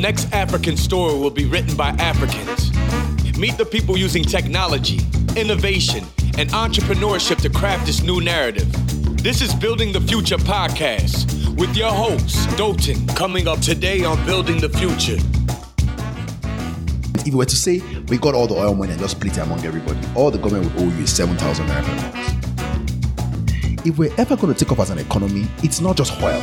next African story will be written by Africans. Meet the people using technology, innovation, and entrepreneurship to craft this new narrative. This is Building the Future podcast with your host, Dotun, coming up today on Building the Future. If you were to say we got all the oil money and just split it among everybody, all the government would owe you is 7,000 naira. If we're ever going to take off as an economy, it's not just oil.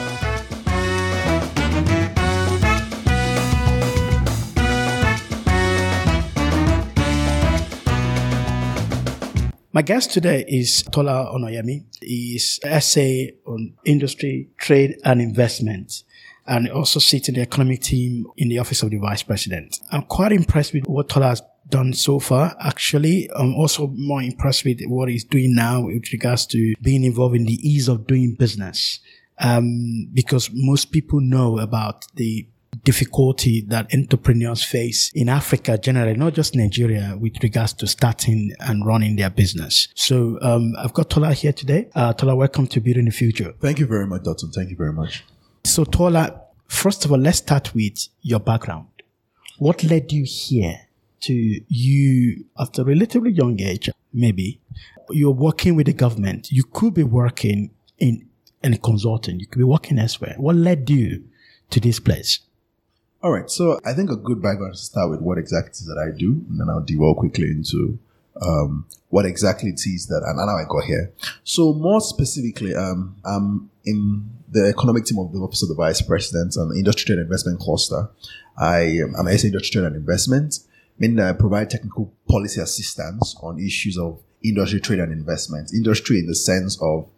My guest today is Tola Onayemi. He's SA on industry, trade, and investment, and also sits in the economic team in the office of the vice president. I'm quite impressed with what Tola has done so far. Actually, I'm also more impressed with what he's doing now with regards to being involved in the ease of doing business. Um, because most people know about the difficulty that entrepreneurs face in Africa generally, not just Nigeria, with regards to starting and running their business. So um, I've got Tola here today. Uh, Tola, welcome to Building the Future. Thank you very much, Dotun. Thank you very much. So Tola, first of all, let's start with your background. What led you here to you at a relatively young age, maybe? You're working with the government. You could be working in in consulting. You could be working elsewhere. What led you to this place? All right. So I think a good background to start with what exactly it is that I do, and then I'll dwell quickly into um, what exactly it is that and how I got here. So more specifically, um, I'm in the economic team of the Office of the Vice President and Industry Trade and Investment Cluster. I am an Industry Trade and Investment, meaning I provide technical policy assistance on issues of industry trade and investment. Industry in the sense of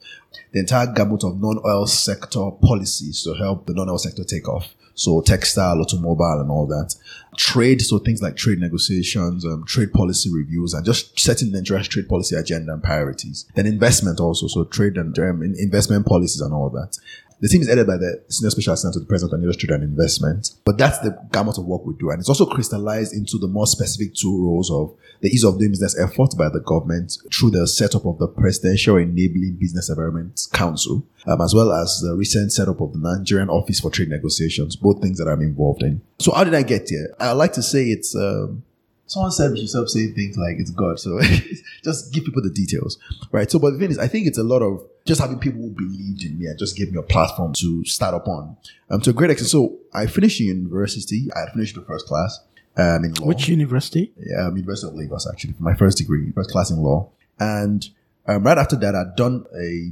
the entire gamut of non-oil sector policies to help the non-oil sector take off. So textile, automobile, and all that. Trade, so things like trade negotiations, um, trade policy reviews, and just setting the Nigeria's trade policy agenda and priorities. Then investment also, so trade and um, investment policies and all that. The team is headed by the senior special assistant to the president on industry and investment. But that's the gamut of work we do. And it's also crystallized into the more specific two roles of the ease of doing business effort by the government through the setup of the Presidential Enabling Business Environment Council, um, as well as the recent setup of the Nigerian Office for Trade Negotiations, both things that I'm involved in. So how did I get here? I like to say it's, um, someone said we should stop saying things like it's God. So just give people the details, right? So, but the thing is, I think it's a lot of just having people who believed in me and just gave me a platform to start up on. Um, to a great extent. So I finished university. I finished the first class. Um, in law. Which university? Yeah, um, University of Lagos, actually, for my first degree, first class in law. And um, right after that, I'd done a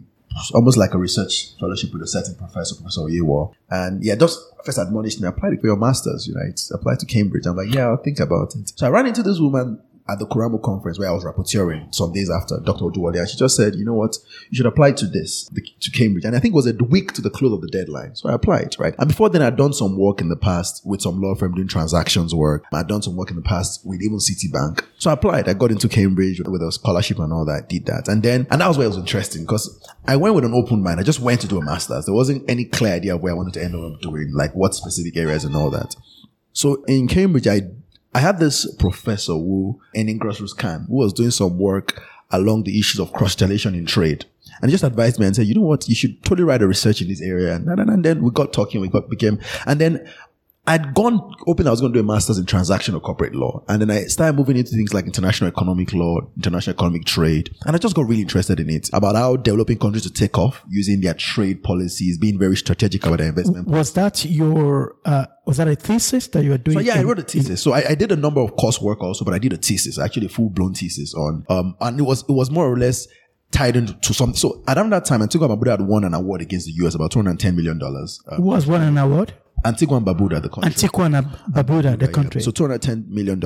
almost like a research fellowship with a certain professor, Professor Yewa. And yeah, just first admonished me, apply for your master's, you know, it's apply to Cambridge. I'm like, yeah, I'll think about it. So I ran into this woman at the Kuramo conference where I was rapporteuring some days after Dr. Oduwale. And she just said, you know what, you should apply to this, the, to Cambridge. And I think it was a week to the close of the deadline. So I applied, right? And before then, I'd done some work in the past with some law firm doing transactions work. I'd done some work in the past with even Citibank. So I applied. I got into Cambridge with a scholarship and all that, did that. And then, and that was where it was interesting because I went with an open mind. I just went to do a master's. There wasn't any clear idea of where I wanted to end up doing, like what specific areas and all that. So in Cambridge, I I had this professor who, in Grassroots Can, who was doing some work along the issues of cross-retaliation in trade. And he just advised me and said, you know what, you should totally write a research in this area. And, and then we got talking, we got became, and then I'd gone hoping I was going to do a master's in transactional corporate law. And then I started moving into things like international economic law, international economic trade. And I just got really interested in it about how developing countries to take off using their trade policies, being very strategic about their investment. Was that your, uh, was that a thesis that you were doing? So yeah, in, I wrote a thesis. So I, I, did a number of coursework also, but I did a thesis, actually a full blown thesis on, um, and it was, it was more or less tied into something. So around that time, I took Antigua and Barbuda had won an award against the US, about $210 million. Um, Who was won an award? Antigua and Barbuda, the country. Antigua and Barbuda, the country. So $210 million.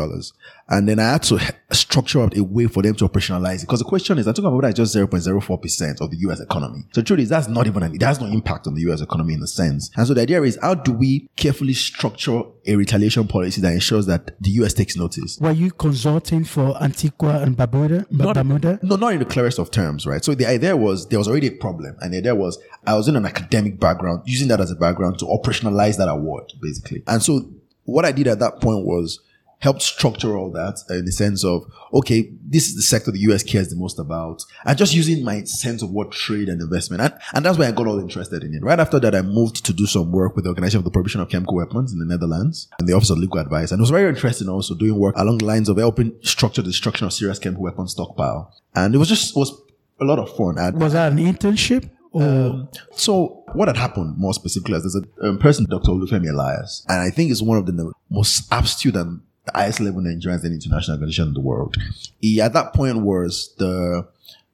And then I had to structure out a way for them to operationalize it. Because the question is, Antigua and Barbuda is just 0.04% of the US economy. So truly, that's not even, an, it has no impact on the US economy in a sense. And so the idea is, how do we carefully structure a retaliation policy that ensures that the US takes notice? Were you consulting for Antigua and Barbuda? Not, Bermuda? No, not in the clearest of terms, right? So the idea was, there was already a problem. And the idea was, I was in an academic background, using that as a background to operationalize that award, basically. And so what I did at that point was helped structure all that in the sense of, okay, this is the sector the US cares the most about. And just using my sense of what trade and investment. And, and that's why I got all interested in it. Right after that, I moved to do some work with the Organization of the Prohibition of Chemical Weapons in the Netherlands in the Office of Legal Advice. And it was very interesting also doing work along the lines of helping structure the destruction of Syria's chemical weapons stockpile. And it was just, it was a lot of fun. I, Was that an internship? Or um, so what had happened more specifically is there's a um, person, Dr. Olufemi Elias, and I think is one of the most aptitude and the highest level Nigerians in international organization in the world. He at that point was the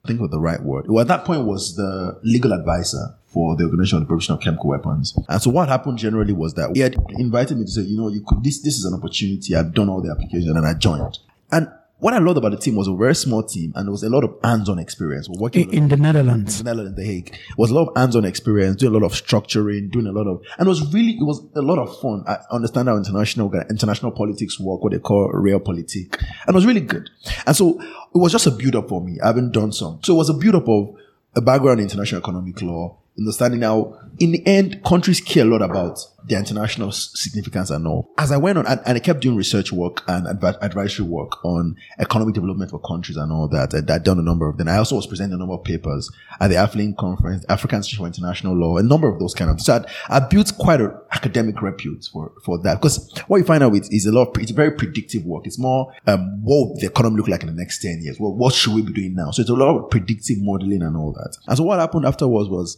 I think of the right word. Well, at that point was the legal advisor for the Organization of the Prohibition of Chemical Weapons. And so what happened generally was that he had invited me to say, you know, you could this this is an opportunity. I've done all the application and I joined. And what I loved about the team was a very small team and there was a lot of hands-on experience. We're working in, in the Netherlands. in the Netherlands, The Hague. It was a lot of hands-on experience, doing a lot of structuring, doing a lot of, and it was really, it was a lot of fun. I understand how international, international politics work, what they call real realpolitik. And it was really good. And so it was just a build-up for me. I haven't done some. So it was a build-up of a background in international economic law, understanding how, in the end, countries care a lot about their international significance and all. As I went on, and, and I kept doing research work and adv- advisory work on economic development for countries and all that. I'd done a number of them. I also was presenting a number of papers at the AFLIN conference, African Institute for International Law, a number of those kind of. So I'd, I built quite an academic repute for, for that. Because what you find out is, is a lot of, it's very predictive work. It's more, um, what the economy look like in the next 10 years? Well, what should we be doing now? So it's a lot of predictive modeling and all that. And so what happened afterwards was,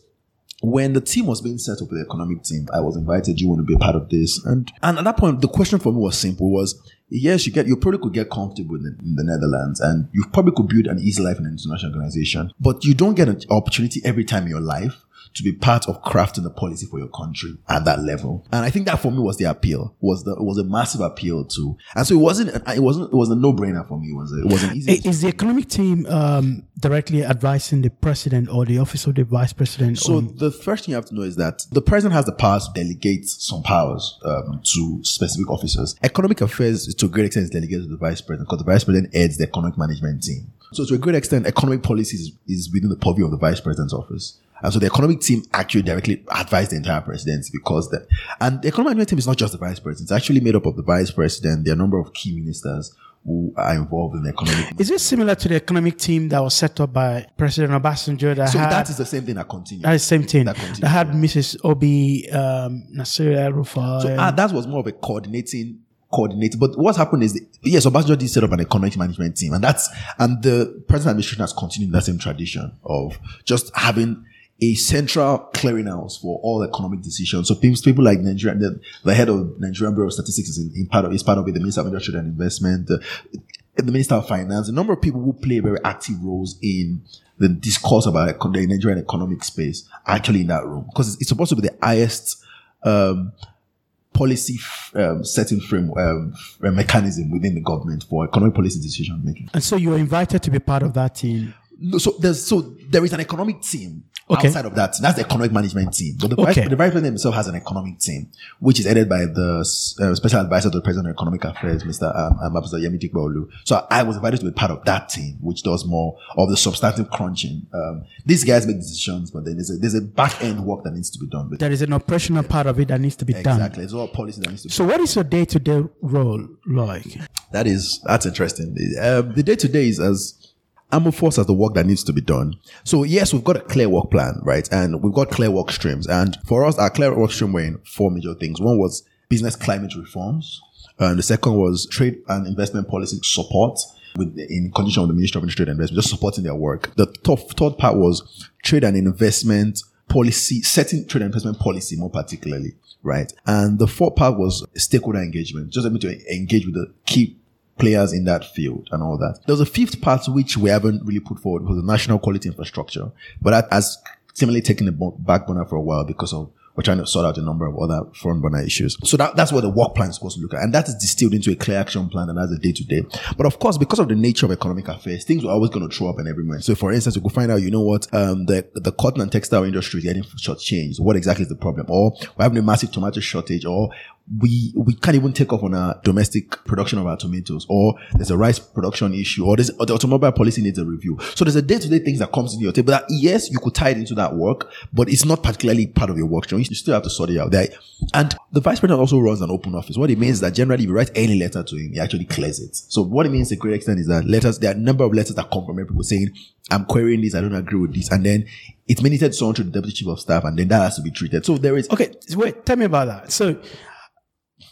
when the team was being set up, the economic team, I was invited. You want to be a part of this? And and at that point, the question for me was simple: was yes, you get you probably could get comfortable in in the, Netherlands, and you probably could build an easy life in an international organization, but you don't get an opportunity every time in your life to be part of crafting the policy for your country at that level. And I think that for me was the appeal, was the was a massive appeal to. And so it wasn't it wasn't it was a no brainer for me. Was it? It wasn't easy. Is the economic team um, directly advising the president or the office of the vice president? So on- the first thing you have to know is that the president has the power to delegate some powers um, to specific officers. Economic affairs, to a great extent, is delegated to the vice president because the vice president heads the economic management team. So to a great extent, economic policy is, within the purview of the vice president's office. And so the economic team actually directly advised the entire presidency because the, and the economic management team is not just the vice president. It's actually made up of the vice president. There are a number of key ministers who are involved in the economic. Is it similar to the economic team that was set up by President Obasanjo? That so had, that is the same thing that continues. That is the same thing. That That, had yeah. Mrs. Obi, um, Nasir El-Rufai. So uh, that was more of a coordinating coordinator. But what's happened is, yes, Obasanjo did set up an economic management team, and that's and the present administration has continued that same tradition of just having a central clearinghouse for all economic decisions. So people, people like Nigeria, the, the head of Nigerian Bureau of Statistics is in, in part of is part of it. The Minister of Industry and Investment, the, the Minister of Finance, a number of people who play very active roles in the discourse about the Nigerian economic space actually in that room because it's, it's supposed to be the highest um, policy f- um, setting frame um, mechanism within the government for economic policy decision making. and so you were invited to be part of that team. No, so there's so there is an economic team Okay. outside of that. That's the economic management team. But the, vice, the vice president himself has an economic team, which is headed by the uh, special advisor to the president of economic affairs, Mr. Um, um, Ambassador Yemi Dipeolu. So I was invited to be part of that team, which does more of the substantive crunching. Um, these guys make decisions, but then there's a, there's a back end work that needs to be done. With There is an operational part of it that needs to be done. exactly, it's all policy that needs to be So what is your day to day role like? That is that's interesting. Um, the day to day is as amorphous as the work that needs to be done. So yes, we've got a clear work plan, right? And we've got clear work streams. And for us, our clear work stream were in four major things. One was business climate reforms. And the second was trade and investment policy support with in condition with the Ministry of Industry and Investment, just supporting their work. The third, third part was trade and investment policy, setting trade and investment policy more particularly, right? And the fourth part was stakeholder engagement, just able to engage with the key players in that field and all that. There was a fifth part which we haven't really put forward was the national quality infrastructure, but that has seemingly taken the back burner for a while because of we're trying to sort out a number of other front burner issues. So that, that's what the work plan is supposed to look at. And that is distilled into a clear action plan and that's a day to day. But of course, because of the nature of economic affairs, things are always going to throw up in every moment. So for instance, you could find out, you know what, um, the, the cotton and textile industry is getting shortchanged. What exactly is the problem? Or we're having a massive tomato shortage or we we can't even take off on our domestic production of our tomatoes, or there's a rice production issue, or or the automobile policy needs a review. So there's a day to day things that comes into your table that yes, you could tie it into that work, but it's not particularly part of your work. You still have to sort it out there. And the vice president also runs an open office. What it means is that generally, if you write any letter to him, he actually clears it. So what it means to a great extent is that letters, there are a number of letters that come from people saying, I'm querying this, I don't agree with this. And then it's minuted so on to the deputy chief of staff, and then that has to be treated. So there is. Okay, wait, tell me about that. So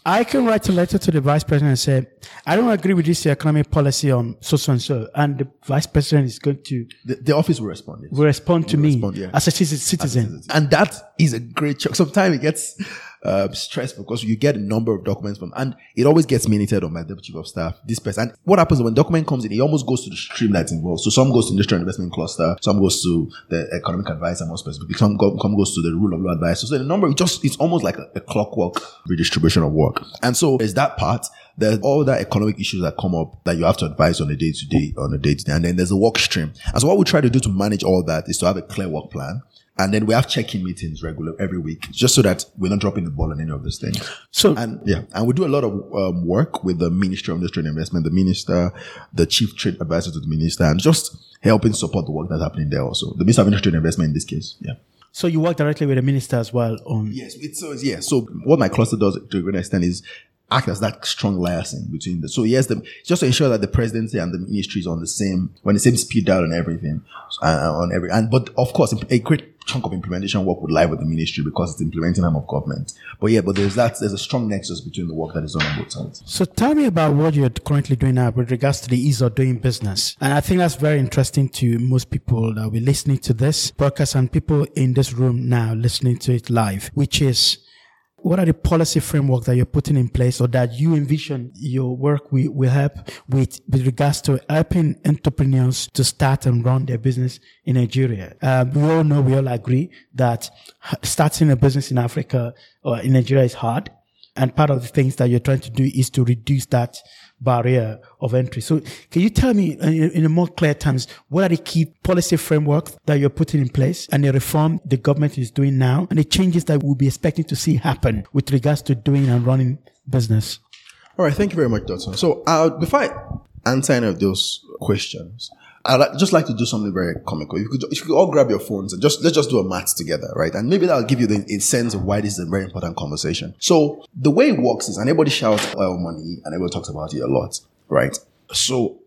I can write a letter to the vice president and say, I don't agree with this economic policy on so, so and so. And the vice president is going to. The, the office will respond. Will respond to will me respond, yeah. as a citizen. As a citizen. And that is a great check. Sometimes it gets uh, because you get a number of documents from, and it always gets minuted on my deputy chief of staff, this person. And what happens when document comes in, it almost goes to the stream that's involved. So some goes to industrial investment cluster, some goes to the economic advisor more specifically, some, go, some goes to the rule of law advisor. So the number, it just, it's almost like a, a clockwork redistribution of work. And so there's that part. There's all the economic issues that come up that you have to advise on a day to day, on a day to day. And then there's a work stream. And so what we try to do to manage all that is to have a clear work plan and then we have check-in meetings regular every week, just so that we're not dropping the ball on any of these things. So, and yeah, and we do a lot of um, work with the Ministry of Industry and Investment, the minister, the chief trade advisor to the minister, and just helping support the work that's happening there also. The Minister of Industry and Investment in this case, yeah. So you work directly with the minister as well on. Yes, it's so yeah. So what my cluster does to a great extent is act as that strong liaison between the. So yes, the, just to ensure that the presidency and the ministry is on the same, when the same speed dial and everything, uh, on every, and but of course, a great chunk of implementation work would lie with the ministry because it's implementing arm of government. But yeah, but there's that, there's a strong nexus between the work that is done on both sides. So tell me about what you're currently doing now with regards to the ease of doing business. And I think that's very interesting to most people that will be listening to this broadcast and people in this room now listening to it live, which is what are the policy framework that you're putting in place or that you envision your work will, will help with, with regards to helping entrepreneurs to start and run their business in Nigeria? Uh, we all know, we all agree that starting a business in Africa or in Nigeria is hard. And part of the things that you're trying to do is to reduce that barrier of entry. So can you tell me in, a more clear terms, what are the key policy frameworks that you're putting in place and the reform the government is doing now and the changes that we'll be expecting to see happen with regards to doing and running business? All right. Thank you very much, Dotun. So uh, before I answer any of those questions, I'd just like to do something very comical. If you could, if you could all grab your phones and just let's just do a math together, right? And maybe that'll give you the a sense of why this is a very important conversation. So the way it works is, and everybody shouts oil money, and everybody talks about it a lot, right? So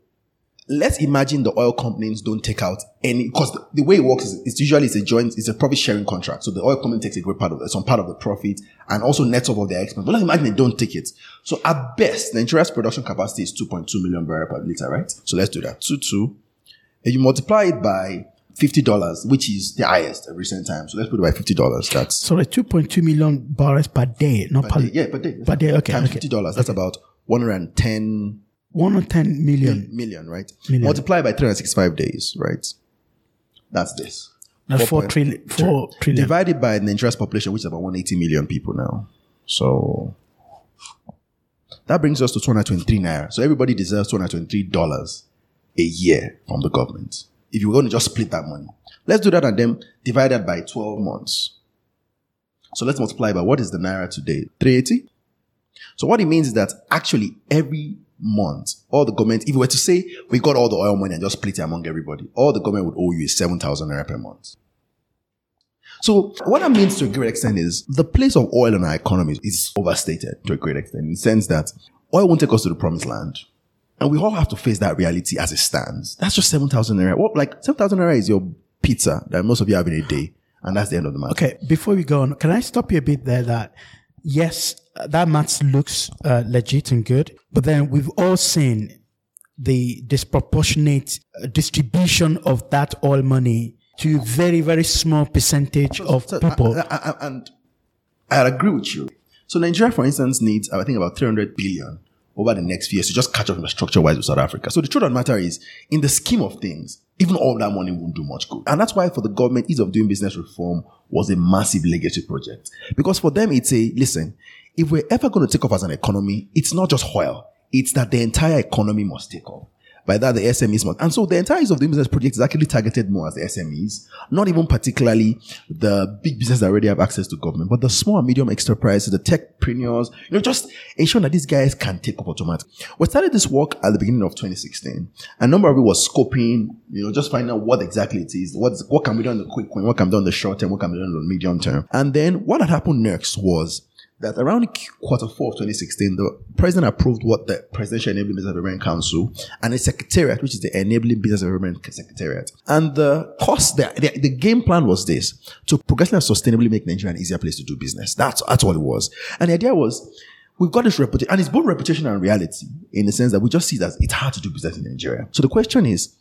let's imagine the oil companies don't take out any because the, the, way it works is it's usually it's a joint it's a profit sharing contract so the oil company takes a great part of some part of the profit and also nets off of their expense but let's imagine they don't take it so at best the nigeria's production capacity is 2.2 million barrel per liter right so let's do that 2 2 if you multiply it by fifty dollars, which is the highest of recent times. So let's put it by fifty dollars. That's sorry, two point two million barrels per day, not per, per day. Yeah, per day. Per day. Okay, times okay. fifty dollars. That's okay. about one hundred and ten. One hundred ten million. Mm, million, right? Million. Multiply by three hundred sixty-five days, right? That's this. That's four, four trillion. Four trillion. Divided by Nigeria's population, which is about one eighty million people now. So that brings us to two hundred twenty-three naira. So everybody deserves two hundred twenty-three dollars a year from the government. If you're going to just split that money, let's do that and then divide that by 12 months. So let's multiply by what is the naira today? 380? So what it means is that actually every month, all the government, if you were to say we got all the oil money and just split it among everybody, all the government would owe you is 7,000 naira per month. So what that means to a great extent is the place of oil in our economy is overstated to a great extent in the sense that oil won't take us to the promised land. And we all have to face that reality as it stands. That's just 7,000 naira. What, like 7,000 naira is your pizza that most of you have in a day. And that's the end of the math. Okay. Before we go on, can I stop you a bit there that yes, that math looks uh, legit and good, but then we've all seen the disproportionate uh, distribution of that oil money to a very, very small percentage of so, people. I, I, I, and I agree with you. So Nigeria, for instance, needs, I think, about 300 billion over the next few years to just catch up infrastructure wise with South Africa. So the truth of the matter is, in the scheme of things, even all that money won't do much good. And that's why for the government, ease of doing business reform was a massive legacy project. Because for them, it's a, listen, if we're ever going to take off as an economy, it's not just oil. It's that the entire economy must take off. By that, the SMEs must. And so the entire use of the business project is actually targeted more as the SMEs, not even particularly the big business that already have access to government, but the small and medium enterprises, the tech techpreneurs, you know, just ensure that these guys can take up automatically. We started this work at the beginning of 2016. A number of it was scoping, you know, just finding out what exactly it is, what, what can be done in the quick what can be done in the short term, what can be done in the medium term. And then what had happened next was that around quarter four of 2016, the president approved what the Presidential Enabling Business Development Council and the Secretariat, which is the Enabling Business Development Secretariat. And the cost, the, the, the, game plan was this to progressively and sustainably make Nigeria an easier place to do business. That's, that's all it was. And the idea was, we've got this reputation, and it's both reputation and reality in the sense that we just see that it's hard to do business in Nigeria. So the question is,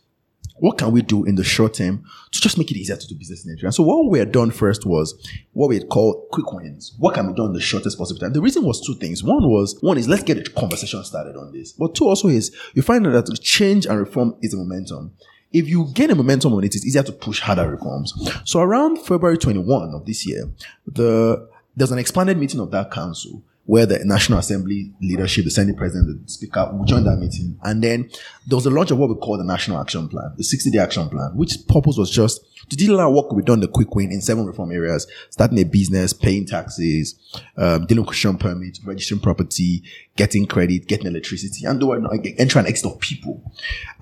what can we do in the short term to just make it easier to do business in Nigeria? So what we had done first was what we had called quick wins. What can be done in the shortest possible time? The reason was two things. One was, one is let's get a conversation started on this. But two also is you find out that change and reform is a momentum. If you gain a momentum on it, it's easier to push harder reforms. So around February 21 of this year, the, there's an expanded meeting of that council where the National Assembly leadership, the Senate President, the Speaker, will join that meeting. And then there was a launch of what we call the National Action Plan, the 60 day action plan, which purpose was just to deal with work we've done the quick win in seven reform areas, starting a business, paying taxes, um, dealing with construction permits, registering property, getting credit, getting electricity, and doing entry and exit of people.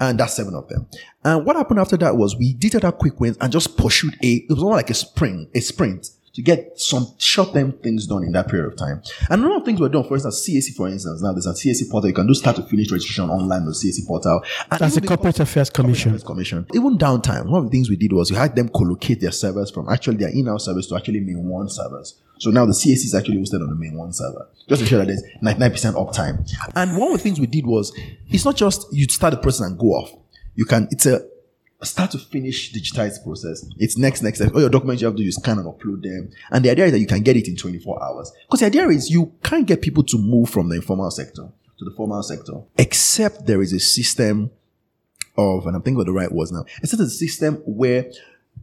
And that's seven of them. And what happened after that was we did that quick wins and just pursued a, it was more like a spring, a sprint to get some short-term things done in that period of time. And a lot of things were done. For instance, CAC, for instance, now there's a CAC portal. You can do start to finish registration online on the CAC portal. And That's the Corporate Affairs Commission. Affairs Commission. Even downtime, one of the things we did was we had them collocate their servers from actually their in-house servers to actually MainOne servers. So now the CAC is actually hosted on the MainOne server, just to ensure that there's 99% uptime. And one of the things we did was, it's not just you start the process and go off. You can, it's a start to finish digitized process. It's next, next, step. All your documents you have to do is scan and upload them. And the idea is that you can get it in 24 hours. Because the idea is you can't get people to move from the informal sector to the formal sector, except there is a system of, and I'm thinking what the right words now, except a system where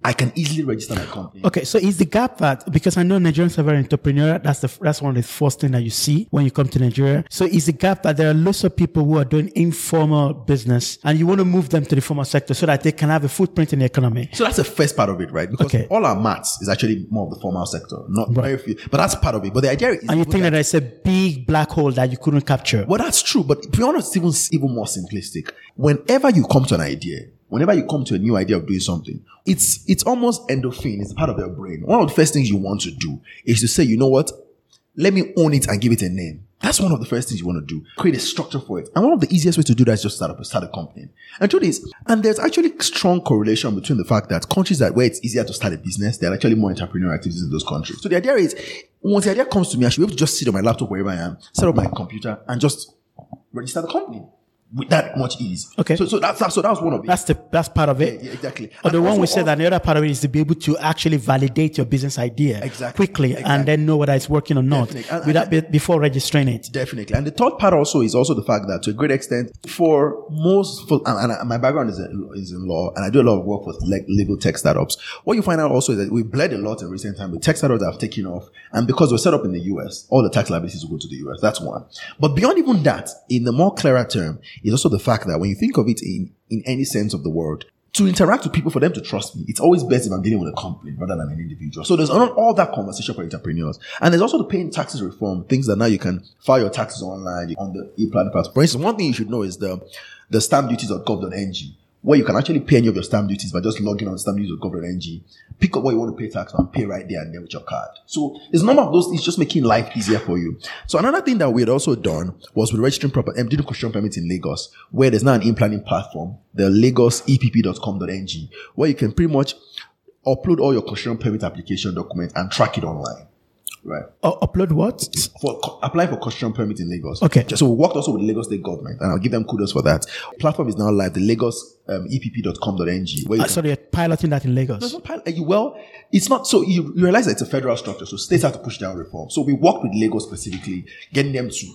I can easily register my company. Okay, so is the gap that because I know Nigerians are very entrepreneurial. That's the that's one of the first thing that you see when you come to Nigeria. So is the gap that there are lots of people who are doing informal business, and you want to move them to the formal sector so that they can have a footprint in the economy. So that's the first part of it, right? Because okay. all our maths is actually more of the formal sector, not right. very few, but that's part of it. But the idea is, and you think that, it's a big black hole that you couldn't capture. Well, that's true, but to be honest, even even more simplistic. Whenever you come to an idea, whenever you come to a new idea of doing something, it's it's almost endorphin. It's part of your brain. One of the first things you want to do is to say, you know what? Let me own it and give it a name. That's one of the first things you want to do. Create a structure for it. And one of the easiest ways to do that is just start up start a company. And truth is, and there's actually strong correlation between the fact that countries that where it's easier to start a business, there are actually more entrepreneurial activities in those countries. So the idea is, once the idea comes to me, I should be able to just sit on my laptop wherever I am, set up my computer, and just register the company with that much ease. Okay. So, so that's, so that was one of it. That's the, that's part of it. Yeah, yeah exactly. But the one we said that the other part of it is to be able to actually validate your business idea exactly. quickly exactly. and then know whether it's working or not and, without, and, before registering it. Definitely. And the third part also is also the fact that to a great extent for most, for, and, and my background is in, is in law and I do a lot of work with legal tech startups. What you find out also is that we bled a lot in recent time with tech startups that have taken off. And because we're set up in the US, all the tax liabilities will go to the US. That's one. But beyond even that, in the more clearer term, is also the fact that when you think of it in, in any sense of the word, to interact with people, for them to trust me, it's always best if I'm dealing with a company rather than an individual. So there's all, all that conversation for entrepreneurs. And there's also the paying taxes reform, things that now you can file your taxes online on the e-plan platform. For instance, one thing you should know is the, the stamp duties.gov.ng where you can actually pay any of your stamp duties by just logging on stamp duties or government NG, pick up what you want to pay tax and pay right there and then with your card. So there's none of those things just making life easier for you. So another thing that we had also done was with registering proper um, doing construction permit in Lagos, where there's now an in-planning platform, the lagos lagosepp.com.ng, where you can pretty much upload all your construction permit application documents and track it online. Right. Uh, upload what? For applying for construction permit in Lagos. Okay. So we worked also with the Lagos State government, and I'll give them kudos for that. Platform is now live. The Lagos um, epp.com.ng. Where you uh, sorry, you're piloting that in Lagos. No, it's not pilot, well, it's not. So you, you realize that it's a federal structure, so states have to push down reform. So we worked with Lagos specifically, getting them to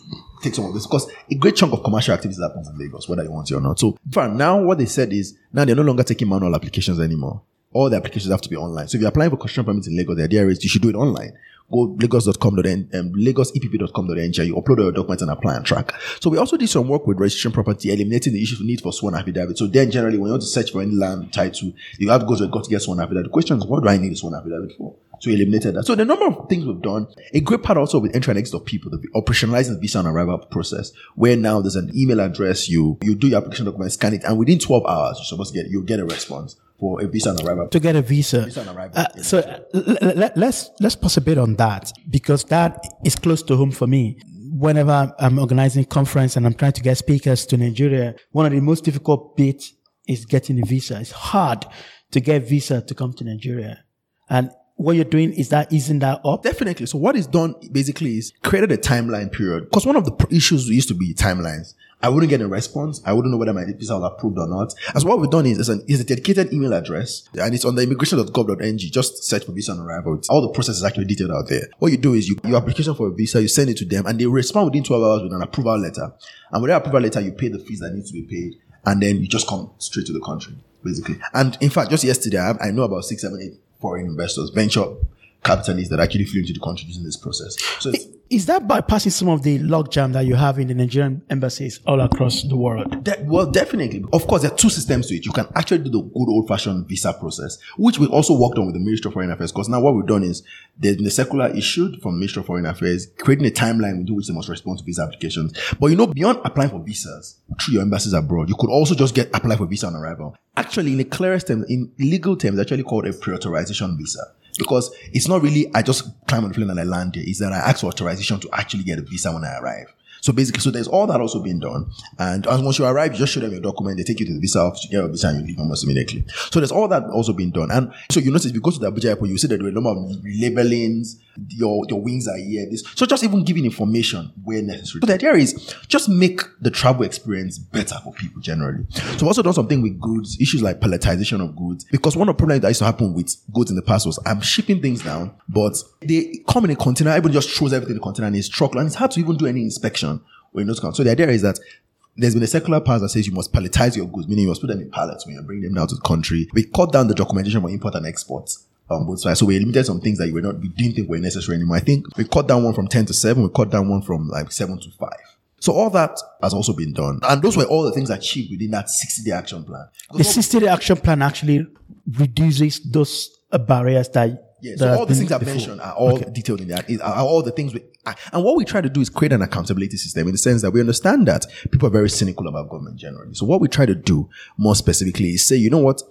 take some of this because a great chunk of commercial activities happens in Lagos, whether you want it or not. So now what they said is now they're no longer taking manual applications anymore all the applications have to be online. So if you're applying for construction permits in Lagos, the idea is you should do it online go lagos.com.ng, um, lagosepp.com.ng, you upload your documents and apply and track. So we also did some work with registration property, eliminating the issue of need for sworn affidavit. So then generally when you want to search for any land title, you have to go to court to get sworn affidavit. The question is, what do I need sworn affidavit for? So we eliminated that. So the number of things we've done, a great part also with entry and exit of people, the operationalizing the visa and arrival process, where now there's an email address, you you do your application document, scan it, and within 12 hours, you're supposed to get you'll get a response for a visa and arrival. to get a visa. Visa and arrival. Uh, so l- l- l- let's let's pause a bit on that because that is close to home for me. Whenever I'm organizing conference and I'm trying to get speakers to Nigeria, one of the most difficult bits is getting a visa. It's hard to get visa to come to Nigeria, and what you're doing is that easing that up. Definitely. So what is done basically is created a timeline period. Because one of the issues used to be timelines. I wouldn't get a response. I wouldn't know whether my visa was approved or not. As what we've done is, is, an, is a dedicated email address and it's on the immigration.gov.ng. Just search for visa on arrival. All the process is actually detailed out there. What you do is you, your application for a visa, you send it to them and they respond within 12 hours with an approval letter. And with that approval letter, you pay the fees that need to be paid and then you just come straight to the country, basically. And in fact, just yesterday, I, I know about six, seven, eight foreign investors, venture capitalists that actually flew into the country using this process. So Is that bypassing some of the logjam that you have in the Nigerian embassies all across the world? De- well, definitely. Of course, there are two systems to it. You can actually do the good old fashioned visa process, which we also worked on with the Ministry of Foreign Affairs. Because now what we've done is there's been a circular issued from Ministry of Foreign Affairs, creating a timeline within which they must respond to visa applications. But you know, beyond applying for visas through your embassies abroad, you could also just get apply for visa on arrival. Actually, in the clearest terms, in legal terms, actually called a pre-authorization visa. Because it's not really I just climb on the plane and I land there. It's that I ask for authorization to actually get a visa when I arrive. So basically, so there's all that also being done. And as once you arrive, you just show them your document, they take you to the visa office, you get a visa and you leave almost immediately. So there's all that also being done. And so you notice if you go to the Abuja airport, you see that there are a number of labelings, your, your wings are here, this. So just even giving information where necessary. So the idea is just make the travel experience better for people generally. So also done something with goods, issues like palletization of goods. Because one of the problems that used to happen with goods in the past was I'm shipping things down, but they come in a container, everybody just throws everything in the container and it's truck, and it's hard to even do any inspection when those come. So the idea is that there's been a circular pass that says you must palletize your goods, meaning you must put them in pallets when you bring them down to the country. We cut down the documentation for import and export on both sides. So we limited some things that you were not, we didn't think were necessary anymore. I think we cut down one from 10 to 7, we cut down one from like 7 to 5. So all that has also been done. And those were all the things achieved within that 60 day action plan. The 60 day action plan actually reduces those barriers that. Yeah, so all the things I've mentioned are all detailed in that. Are all the things we, and what we try to do is create an accountability system in the sense that we understand that people are very cynical about government generally. So what we try to do more specifically is say, you know what,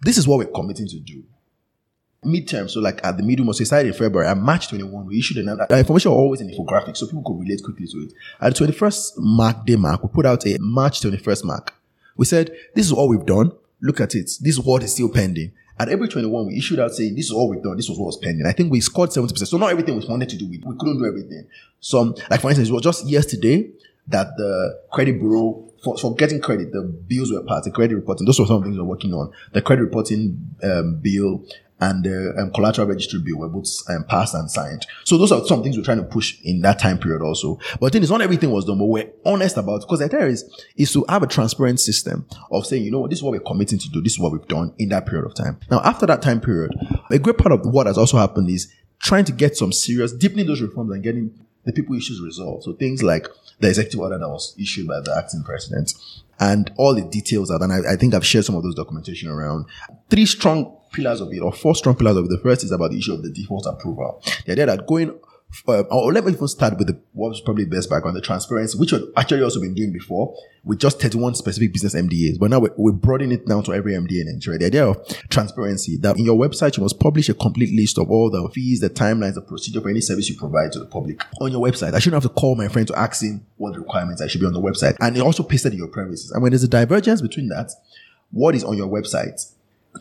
this is what we're committing to do. Midterm, so like at the medium of society in February, at March 21, we issued another the information always in infographics so people could relate quickly to it. At the 21st mark day mark, we put out a March 21st mark. We said, this is all we've done. Look at it. This is what is still pending. At every 21, we issued out saying, this is all we've done. This was what was pending. I think we scored 70%. So not everything we wanted to do. We, we couldn't do everything. Some, like for instance, it was just yesterday that the credit bureau, for, for getting credit, the bills were passed, the credit reporting, those were some things we were working on. The credit reporting um, bill and the um, collateral registry bill were both um, passed and signed. So those are some things we're trying to push in that time period also. But then it's not everything was done, but we're honest about because the idea is, is to have a transparent system of saying, you know what, this is what we're committing to do. This is what we've done in that period of time. Now, after that time period, a great part of what has also happened is trying to get some serious, deepening those reforms and getting the people issues resolved. So things like the executive order that was issued by the acting president and all the details out. And I, I think I've shared some of those documentation around three strong pillars of it or four strong pillars of it. The first is about the issue of the default approval. The idea that going uh, or let me even start with the, what was probably best background, the transparency, which we've actually also been doing before with just 31 specific business MDAs. But now we're, we're broadening it down to every MDA in Nigeria. The idea of transparency that in your website, you must publish a complete list of all the fees, the timelines, the procedure for any service you provide to the public on your website. I shouldn't have to call my friend to ask him what the requirements. It should be on the website. And it also pasted in your premises. And when there's a divergence between that, what is on your website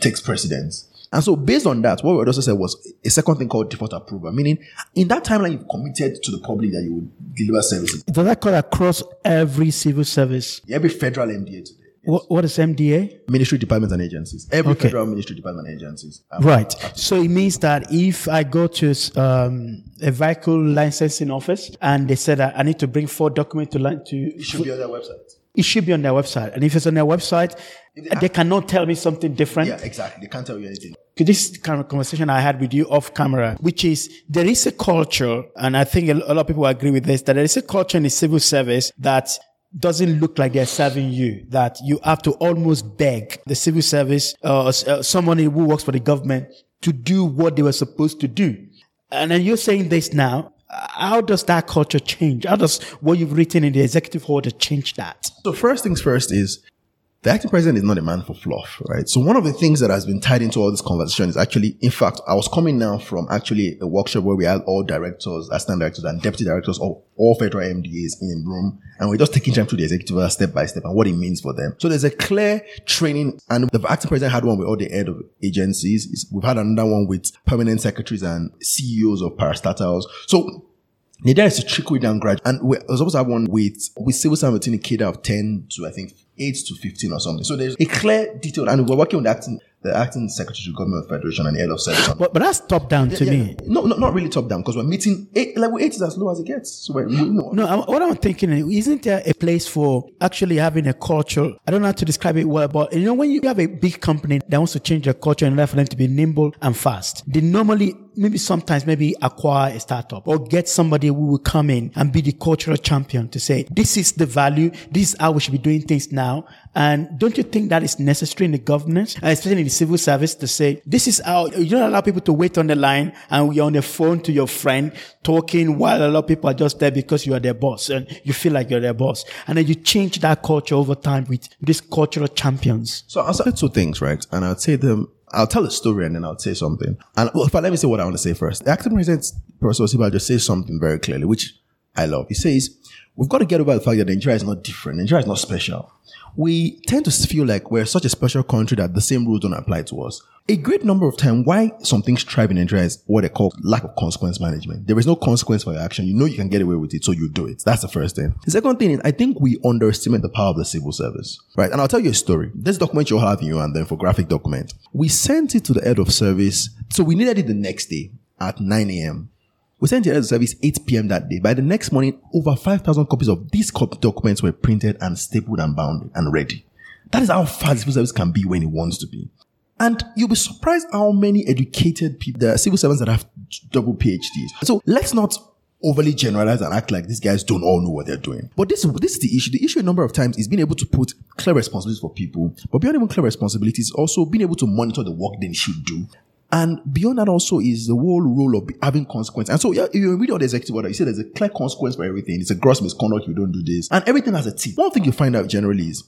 takes precedence. And so based on that, what we also said was a second thing called default approval, meaning in that timeline you've committed to the public that you would deliver services. Does that cut across every civil service? Every federal MDA today. What, what is MDA? Ministry departments and agencies. Every Okay. federal ministry department and agencies. Um, Right. So it means that if I go to um, a vehicle licensing office and they said that I need to bring four documents to, li- to It should be on their website. it should be on their website. And if it's on their website, they cannot tell me something different. Yeah, exactly. They can't tell you anything. This kind of conversation I had with you off camera, which is there is a culture, and I think a lot of people agree with this, that there is a culture in the civil service that doesn't look like they're serving you, that you have to almost beg the civil service, uh, uh, someone who works for the government to do what they were supposed to do. And then you're saying this now. How does that culture change? How does what you've written in the executive order change that? So first things first is the acting president is not a man for fluff, right? So one of the things that has been tied into all this conversation is actually, in fact, I was coming now from actually a workshop where we had all directors, assistant directors and deputy directors of all federal MDAs in a room. And we're just taking time through the executive step by step and what it means for them. So there's a clear training and the acting president had one with all the head of agencies. We've had another one with permanent secretaries and CEOs of parastatals. So Nigeria is a trickle down graduate. And we was supposed to have one with, with civil servants in a cadre of 10 to, I think, 8 to 15 or something. So there's a clear detail, and we're working on that the acting secretary to government federation and the head of service. But, but that's top down to yeah, me. No, no, not really top down because we're meeting eight, level eight is as low as it gets. So we're, we know. No, I'm, what I'm thinking is, isn't there a place for actually having a culture? I don't know how to describe it well, but you know, when you have a big company that wants to change their culture in order for them to be nimble and fast, they normally maybe sometimes maybe acquire a startup or get somebody who will come in and be the cultural champion to say, this is the value. This is how we should be doing things now. And don't you think that is necessary in the governance, uh, especially in the civil service to say, this is how you don't allow people to wait on the line and you're on the phone to your friend talking while a lot of people are just there because you are their boss and you feel like you're their boss. And then you change that culture over time with these cultural champions. So I'll say two things, right? And I'll say them I'll tell a story and then I'll say something. And well, let me say what I want to say first. The acting president, Professor Osinbajo, just says something very clearly, which I love. He says, we've got to get over the fact that Nigeria is not different. Nigeria is not special. We tend to feel like we're such a special country that the same rules don't apply to us a great number of times, why some things thrive in Nigeria is what they call lack of consequence management. There is no consequence for your action. You know you can get away with it, so you do it. That's the first thing. The second thing is I think we underestimate the power of the civil service. Right? And I'll tell you a story. This document you'll have in your and then for graphic document. We sent it to the head of service. So we needed it the next day at 9 a.m. We sent the head service 8 p.m. that day. By the next morning, over 5,000 copies of these documents were printed and stapled and bound and ready. That is how fast civil service can be when it wants to be. And you'll be surprised how many educated people, civil servants that have double PhDs. So let's not overly generalize and act like these guys don't all know what they're doing. But this, this is the issue. The issue a number of times is being able to put clear responsibilities for people, but beyond even clear responsibilities, also being able to monitor the work they should do. And beyond that also is the whole role of having consequence. And so yeah, if you read all the executive order, you see there's a clear consequence for everything. It's a gross misconduct you don't do this. And everything has a T. One thing you find out generally is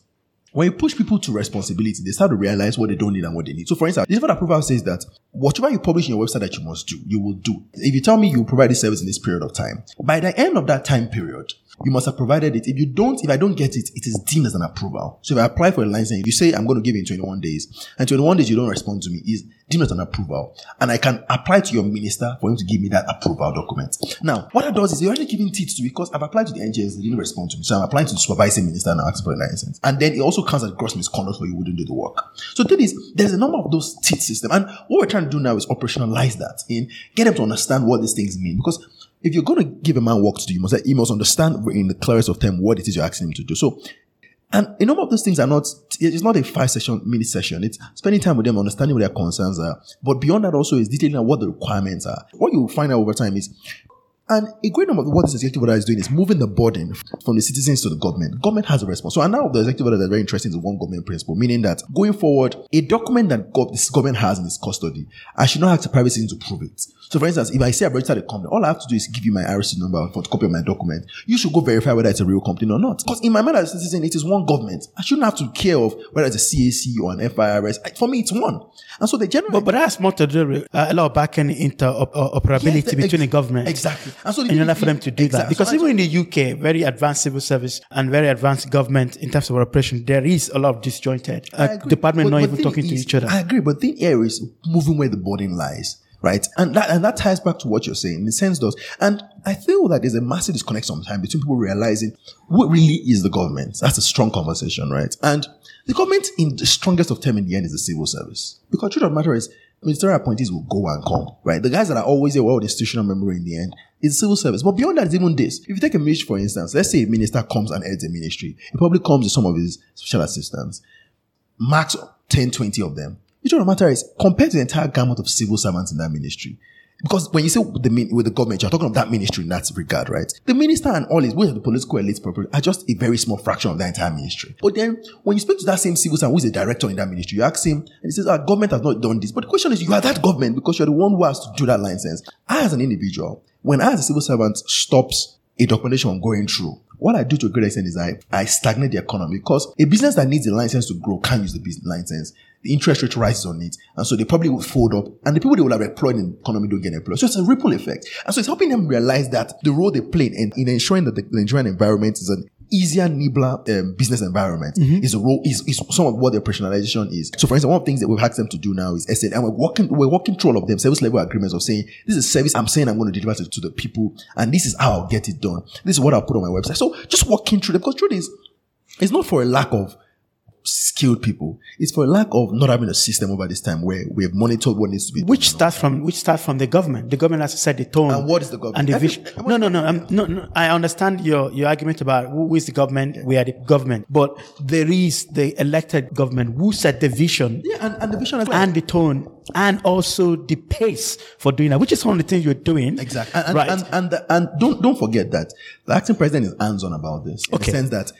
when you push people to responsibility, they start to realize what they don't need and what they need. So, for instance, the approval says that whatever you publish in your website that you must do, you will do. If you tell me you provide this service in this period of time, by the end of that time period, you must have provided it. If you don't, if I don't get it, it is deemed as an approval. So if I apply for a license, you say I'm going to give it in 21 days, and 21 days you don't respond to me, is deemed an approval. And I can apply to your minister for him to give me that approval document. Now, what that does is you're already giving teeth to because I've applied to the NGS, they didn't respond to me. So I'm applying to the supervising minister and asking for a license. And then it also counts as gross misconduct for you wouldn't do the work. So the thing is, there's a number of those teeth system. And what we're trying to do now is operationalize that in get them to understand what these things mean. Because if you're going to give a man work to do, you must, you must understand in the clearest of term what it is you're asking him to do. So, and a number of those things are not, it's not a five session, mini session. It's spending time with them, understanding what their concerns are. But beyond that also is detailing out what the requirements are. What you find out over time is and a great number of what this executive order is doing is moving the burden from the citizens to the government. Government has a response. So, and now the executive order that's very interesting is one government principle, meaning that going forward, a document that this government has in its custody, I should not have to private citizens to prove it. So, for instance, if I say I've registered a company, all I have to do is give you my IRC number for a copy of my document. You should go verify whether it's a real company or not. Because in my mind as a citizen, it is one government. I shouldn't have to care of whether it's a CAC or an FIRS. For me, it's one. And so the general. But, but that's more to do with uh, a lot of back end interoperability yes, between ex- the government. Exactly. And so in order for them to do exactly. that, because so even in the UK, very advanced civil service and very advanced government in terms of operation, there is a lot of disjointed. Uh, department but, not but even talking is, to each other. I agree, but the area is moving where the burden lies right? And that, and that ties back to what you're saying in the sense does. And I feel that there's a massive disconnect sometimes between people realizing what really is the government. That's a strong conversation, right? And the government in the strongest of term in the end is the civil service. Because truth of the matter is, ministerial appointees will go and come, right? The guys that are always there, well, institutional memory in the end is civil service. But beyond that is even this. If you take a ministry, for instance, let's say a minister comes and heads a ministry. He probably comes with some of his special assistants, max 10, 20 of them. Truth of the matter is, compared to the entire gamut of civil servants in that ministry, because when you say with the, with the government, you're talking of that ministry in that regard, right? The minister and all his, with the political elites are just a very small fraction of that entire ministry. But then when you speak to that same civil servant who is a director in that ministry, you ask him and he says, our government has not done this. But the question is, you are that government because you're the one who has to do that license. As an individual, when I, as a civil servant, stops a documentation going through, what I do to a great extent is I, I stagnate the economy because a business that needs a license to grow can't use the business license the interest rate rises on it. And so they probably would fold up and the people they will have employed in the economy don't get employed. So it's a ripple effect. And so it's helping them realize that the role they play in, in ensuring that the Nigerian environment is an easier, nibbler um, business environment mm-hmm. is a role is, is some of what the operationalization is. So, for instance, one of the things that we've asked them to do now is SL, and we're working we're working through all of them service level agreements of saying this is service I'm saying I'm going to deliver to, to the people, and this is how I'll get it done. This is what I'll put on my website. So, just walking through them because truth is, it's not for a lack of skilled people. It's for lack of not having a system over this time where we have monitored what needs to be. Which starts from which starts from the government. The government has to set the tone. And what is the government? And the vision. No, no, no, um, no, no. I understand your your argument about who is the government. We are the government, but there is the elected government who set the vision. Yeah, and, and the vision well. and the tone and also the pace for doing that, which is one of the things you're doing. Exactly. And, right. And, and, and, and don't, don't forget that the acting president is hands on about this in okay. the sense that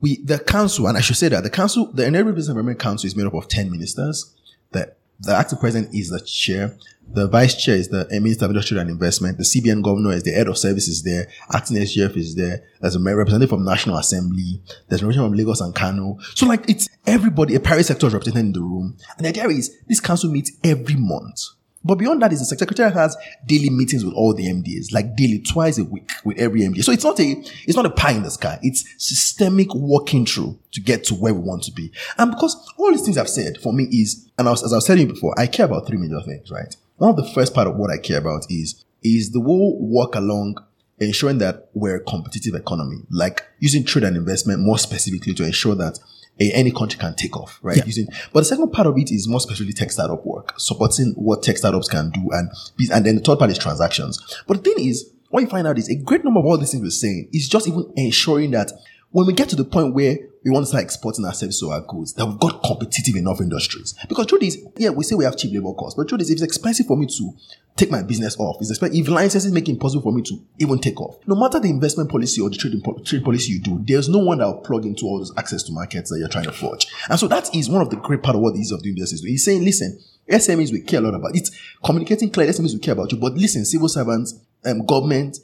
we the council, and I should say that the council, the Enabling Business Environment Council is made up of 10 ministers. The the acting president is the chair. The vice chair is the Minister of Industry and Investment. The CBN governor is the head of services there. Acting SGF is there. There's a representative from National Assembly. There's a representative from Lagos and Kano. So like it's everybody, a private sector is represented in the room. And the idea is this council meets every month but beyond that is the secretary has daily meetings with all the MDs, like daily, twice a week with every MD. So it's not a, it's not a pie in the sky. It's systemic working through to get to where we want to be. And because all these things I've said for me is, and I was, as I was telling you before, I care about three major things, right? One of the first part of what I care about is, is the whole work along ensuring that we're a competitive economy, like using trade and investment more specifically to ensure that a, any country can take off, right? Yeah. Using, but the second part of it is more especially tech startup work, supporting what tech startups can do, and and then the third part is transactions. But the thing is, what you find out is a great number of all these things we're saying is just even ensuring that when we get to the point where we want to start exporting ourselves or our goods, that we've got competitive enough industries. Because truth is, yeah, we say we have cheap labor costs, but truth is, if it's expensive for me to take my business off, it's expensive, if licenses make it impossible for me to even take off, no matter the investment policy or the trade, trade policy you do, there's no one that will plug into all those access to markets that you're trying to forge. And so that is one of the great part of what the ease of doing business is. He's saying, listen, SMEs we care a lot about. It's communicating clearly, SMEs we care about you, but listen, civil servants, um, government,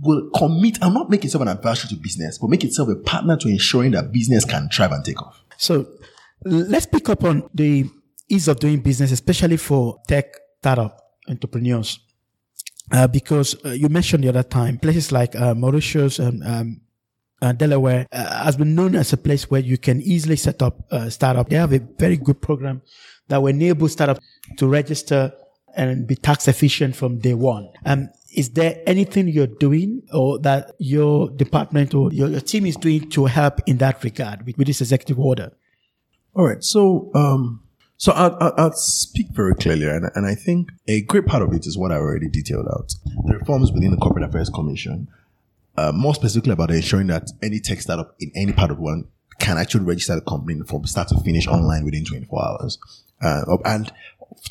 will commit and not make itself an adversary to business, but make itself a partner to ensuring that business can thrive and take off. So let's pick up on the ease of doing business, especially for tech startup entrepreneurs. Uh, because uh, you mentioned the other time, places like uh, Mauritius and um, uh, Delaware uh, has been known as a place where you can easily set up a startup. They have a very good program that will enable startups to register and be tax efficient from day one. Um, is there anything you're doing or that your department or your, your team is doing to help in that regard with, with this executive order? All right. So, um, so I'll, I'll, speak very clearly, and, and I think a great part of it is what I already detailed out: the reforms within the Corporate Affairs Commission, uh, more specifically about ensuring that any tech startup in any part of world can actually register the company from start to finish online within 24 hours. Uh, and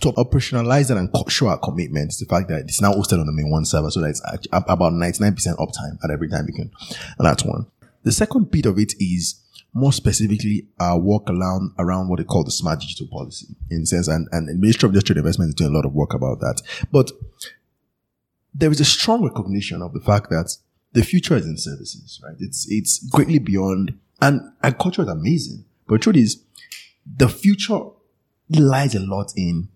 to operationalize that and show our commitment is the fact that it's now hosted on the MainOne server so that it's about 99% uptime at every time you can. And that's one. The second bit of it is more specifically our work around around what they call the smart digital policy in sense and, and the Ministry of Industrial Investment is doing a lot of work about that. But there is a strong recognition of the fact that the future is in services, right? It's it's greatly beyond and agriculture is amazing. But the truth is the future lies a lot in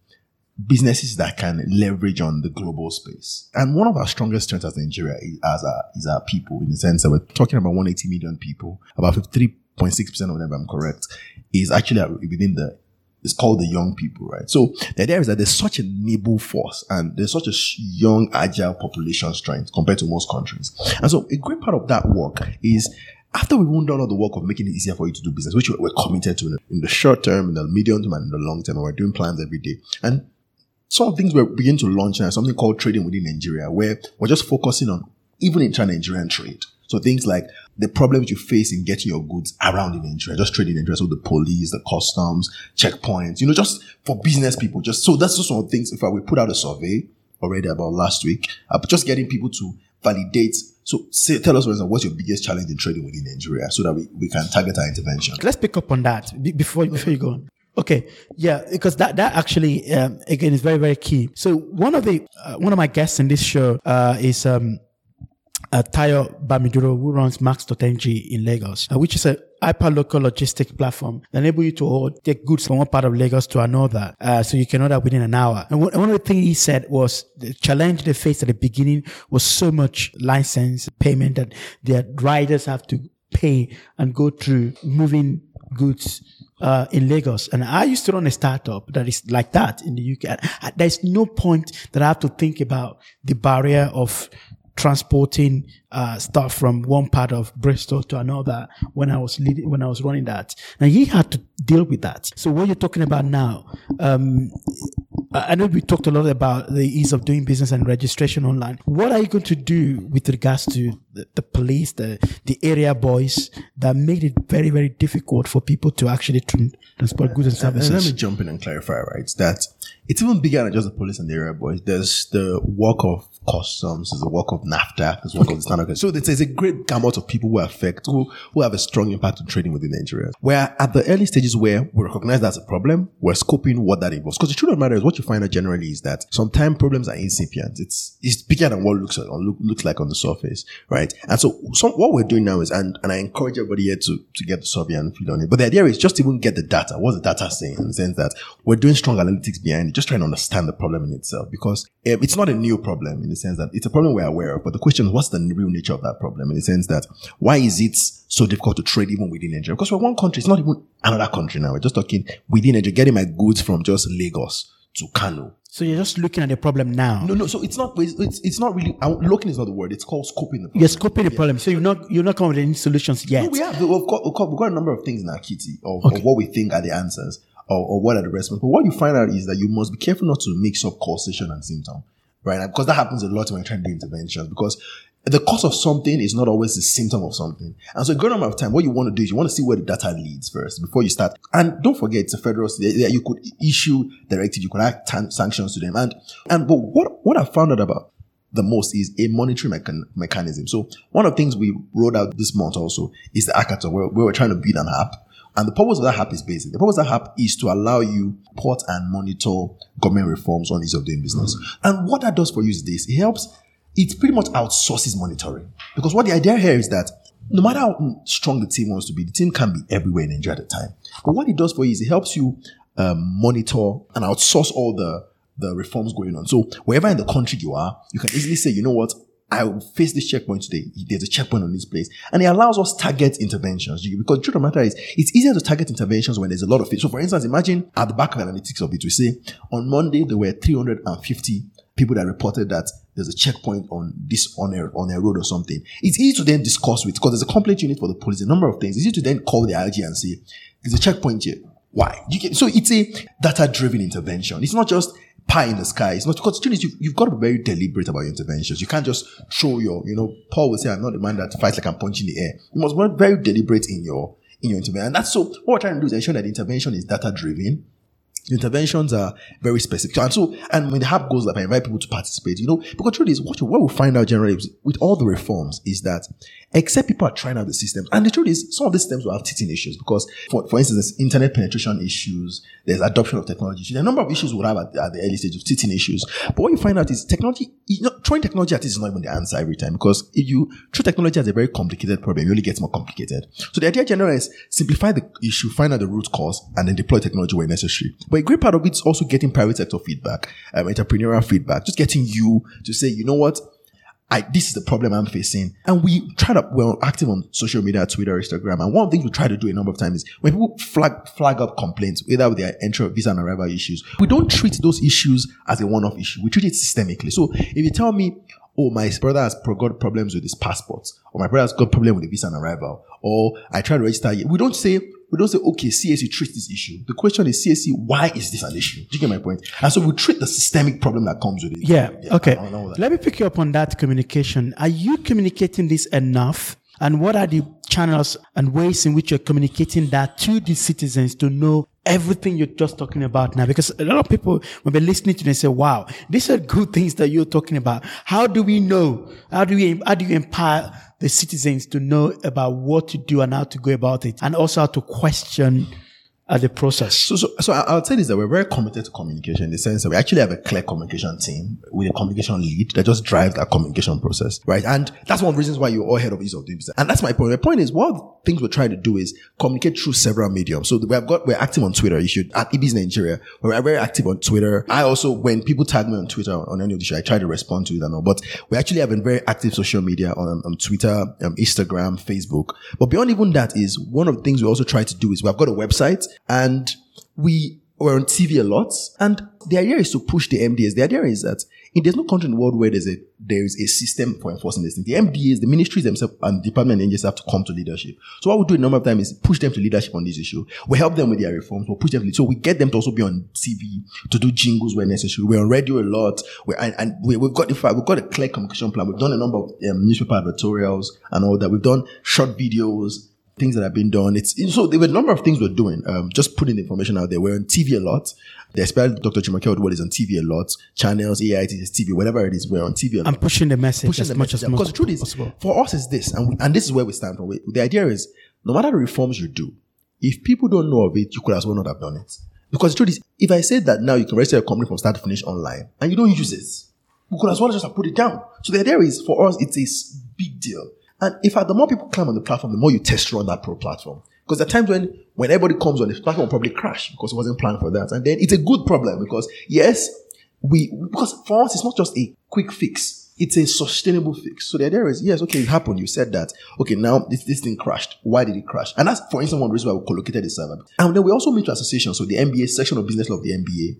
businesses that can leverage on the global space. And one of our strongest strengths as Nigeria is, as our, is our people in the sense that we're talking about 180 million people, about 53.6% of them, I'm correct, is actually within the it's called the young people, right? So the idea is that there's such a nimble force and there's such a young, agile population strength compared to most countries. And so a great part of that work is after we've done all the work of making it easier for you to do business, which we're committed to in the short term, in the medium term, and in the long term, and we're doing plans every day. And some things we're beginning to launch now, something called trading within Nigeria, where we're just focusing on even intra-Nigerian trade. So things like the problems you face in getting your goods around in Nigeria, just trading in Nigeria, so the police, the customs, checkpoints, you know, just for business people, just so that's just some of the things. If I we put out a survey already about last week, uh, just getting people to validate. So say, tell us, for example, what's your biggest challenge in trading within Nigeria so that we, we can target our intervention. Let's pick up on that before, before you go on. Okay, yeah, because that that actually um, again is very very key. So one of the uh, one of my guests in this show uh, is um, uh, Tayo Bamiduro, who runs Max.ng in Lagos, uh, which is a hyper-local logistic platform that enable you to take goods from one part of Lagos to another. Uh, so you can order within an hour. And one, one of the things he said was the challenge they faced at the beginning was so much license payment that their riders have to pay and go through moving goods uh, in Lagos. And I used to run a startup that is like that in the UK. There's no point that I have to think about the barrier of transporting uh, stuff from one part of Bristol to another when I was leading, when I was running that. And he had to deal with that. So what you're talking about now, um, I know we talked a lot about the ease of doing business and registration online. What are you going to do with regards to the, the police, the, the area boys that made it very, very difficult for people to actually transport goods and services? And let me jump in and clarify, right? That it's even bigger than just the police and the area boys. There's the work of customs, there's the work of NAFDAC, there's the work of the standard. So there's a great gamut of people who affect, who, who have a strong impact on trading within Nigeria. Where at the early stages where we recognize that's a problem, we're scoping what that involves. Because the truth of the matter is what you find out generally is that sometimes problems are incipient. It's, it's bigger than what looks like, look, looks like on the surface, right? And so some, what we're doing now is, and, and I encourage everybody here to, to get the survey and feed on it. But the idea is just even get the data. What's the data saying? In the sense that we're doing strong analytics behind it, just trying to understand the problem in itself because um, it's not a new problem in the sense that it's a problem we're aware of. But the question is, what's the real nature of that problem in the sense that why is it so difficult to trade even within Nigeria? Because we're one country, it's not even another country now. We're just talking within Nigeria, getting my goods from just Lagos to Kano. So you're just looking at the problem now. No, no. So it's not. It's, it's not really. Uh, looking is not the word. It's called scoping the problem. You're scoping the yeah. problem. So you're not you're not coming with any solutions yet. No, we have. We've got, we've got, a number of things in our kitty of, okay. of what we think are the answers or, or what are the responses. But what you find out is that you must be careful not to mix up causation and symptom, right? Because that happens a lot when you're trying to do interventions. Because the cause of something is not always the symptom of something. And so a great amount of time, what you want to do is you want to see where the data leads first before you start. And don't forget, it's a federal state. You could issue directive, you could act sanctions to them. And, and, but what, what I found out about the most is a monitoring mechan- mechanism. So one of the things we rolled out this month also is the hackathon where, where we're trying to build an app. And the purpose of that app is basic. The purpose of that app is to allow you port and monitor government reforms on ease of doing business. Mm-hmm. And what that does for you is this. It helps it pretty much outsources monitoring. Because what the idea here is that no matter how strong the team wants to be, the team can be everywhere in Nigeria at the time. But what it does for you is it helps you um, monitor and outsource all the, the reforms going on. So wherever in the country you are, you can easily say, you know what, I will face this checkpoint today. There's a checkpoint on this place. And it allows us target interventions. Because the truth of the matter is, it's easier to target interventions when there's a lot of it. So for instance, imagine at the back of analytics of it, we say on Monday, there were 350 people that reported that there's a checkpoint on this on a on a road or something. It's easy to then discuss with because there's a complaint unit for the police, a number of things. It's easy to then call the IG and say, there's a checkpoint here. Why? Can, so it's a data driven intervention. It's not just pie in the sky. It's not because the is you've, you've, got to be very deliberate about your interventions. You can't just throw your, you know, Paul will say, I'm not the man that fights like I'm punching the air. You must be very deliberate in your in your intervention. And that's so what we're trying to do is ensure that the intervention is data driven interventions are very specific. And so, and when the hub goes live, I invite people to participate, you know, because truth is, what, what we find out generally with all the reforms is that except people are trying out the systems, and the truth is, some of these systems will have teething issues because, for, for instance, there's internet penetration issues, there's adoption of technology issues, a number of issues we'll have at, at, the early stage of teething issues. But what you find out is technology, you know, throwing technology at it is not even the answer every time because if you throw technology as a very complicated problem, it only gets more complicated. So the idea generally is simplify the issue, find out the root cause, and then deploy technology where necessary. But a great part of it is also getting private sector feedback, um, entrepreneurial feedback, just getting you to say, you know what? I, this is the problem I'm facing. And we try to, we're active on social media, Twitter, Instagram. And one of the things we try to do a number of times is when people flag, flag up complaints, whether with their entry, visa and arrival issues, we don't treat those issues as a one-off issue. We treat it systemically. So if you tell me, oh, my brother has got problems with his passport, or my brother has got problem with the visa and arrival, or I try to register, we don't say, we don't say, okay, CAC treats this issue. The question is, CAC, why is this an issue? Do you get my point? And so we treat the systemic problem that comes with it. Yeah. yeah okay. Let me pick you up on that communication. Are you communicating this enough? And what are the channels and ways in which you're communicating that to the citizens to know everything you're just talking about now? Because a lot of people will be listening to this and say, wow, these are good things that you're talking about. How do we know? How do we, how do you empower the citizens to know about what to do and how to go about it and also how to question at the process? So, so, so I'll tell you that we're very committed to communication in the sense that we actually have a clear communication team with a communication lead that just drives that communication process, right? And that's one of the reasons why you're all head of ease of doing business. And that's my point. My point is, one of the things we're trying to do is communicate through several mediums. So we have got, we're active on Twitter. You should, at eBiz Nigeria, we're very active on Twitter. I also, when people tag me on Twitter on any of the show, I try to respond to it and all, but we actually have been very active social media on, on Twitter, um, Instagram, Facebook. But beyond even that is one of the things we also try to do is we've got a website and we were on TV a lot. And the idea is to push the MDAs. The idea is that in, there's no country in the world where there's a there is a system for enforcing this thing. The MDAs, the ministries themselves, and the department and have to come to leadership. So what we do a number of times is push them to leadership on this issue. We help them with their reforms. We push them. To, so we get them to also be on TV to do jingles where necessary. We're on radio a lot. We're, and, and we, have got the fact we've got a clear communication plan. We've done a number of um, newspaper editorials and all that. We've done short videos things that have been done. It's so there were a number of things we're doing. Um, just putting the information out there. We're on TV a lot. The especially Dr. Jumoke Oduwole is on TV a lot. Channels, AIT, TV, whatever it is, we're on TV a lot. I'm pushing the message pushing as the much message. as Because the truth is, possible. for us is this, and we, and this is where we stand from. The idea is, no matter the reforms you do, if people don't know of it, you could as well not have done it. Because the truth is, if I said that now you can register a company from start to finish online and you don't use it, we could as well just have put it down. So the idea is, for us, it's a big deal. And in fact, the more people climb on the platform, the more you test run that pro platform. Because there are times when, when everybody comes on, the platform will probably crash because it wasn't planned for that. And then it's a good problem because yes, we, because for us, it's not just a quick fix. It's a sustainable fix. So the idea is, yes, okay, it happened. You said that. Okay, now this, this thing crashed. Why did it crash? And that's, for instance, one reason why we co-located the server. And then we also meet associations. So the NBA section of business law of the NBA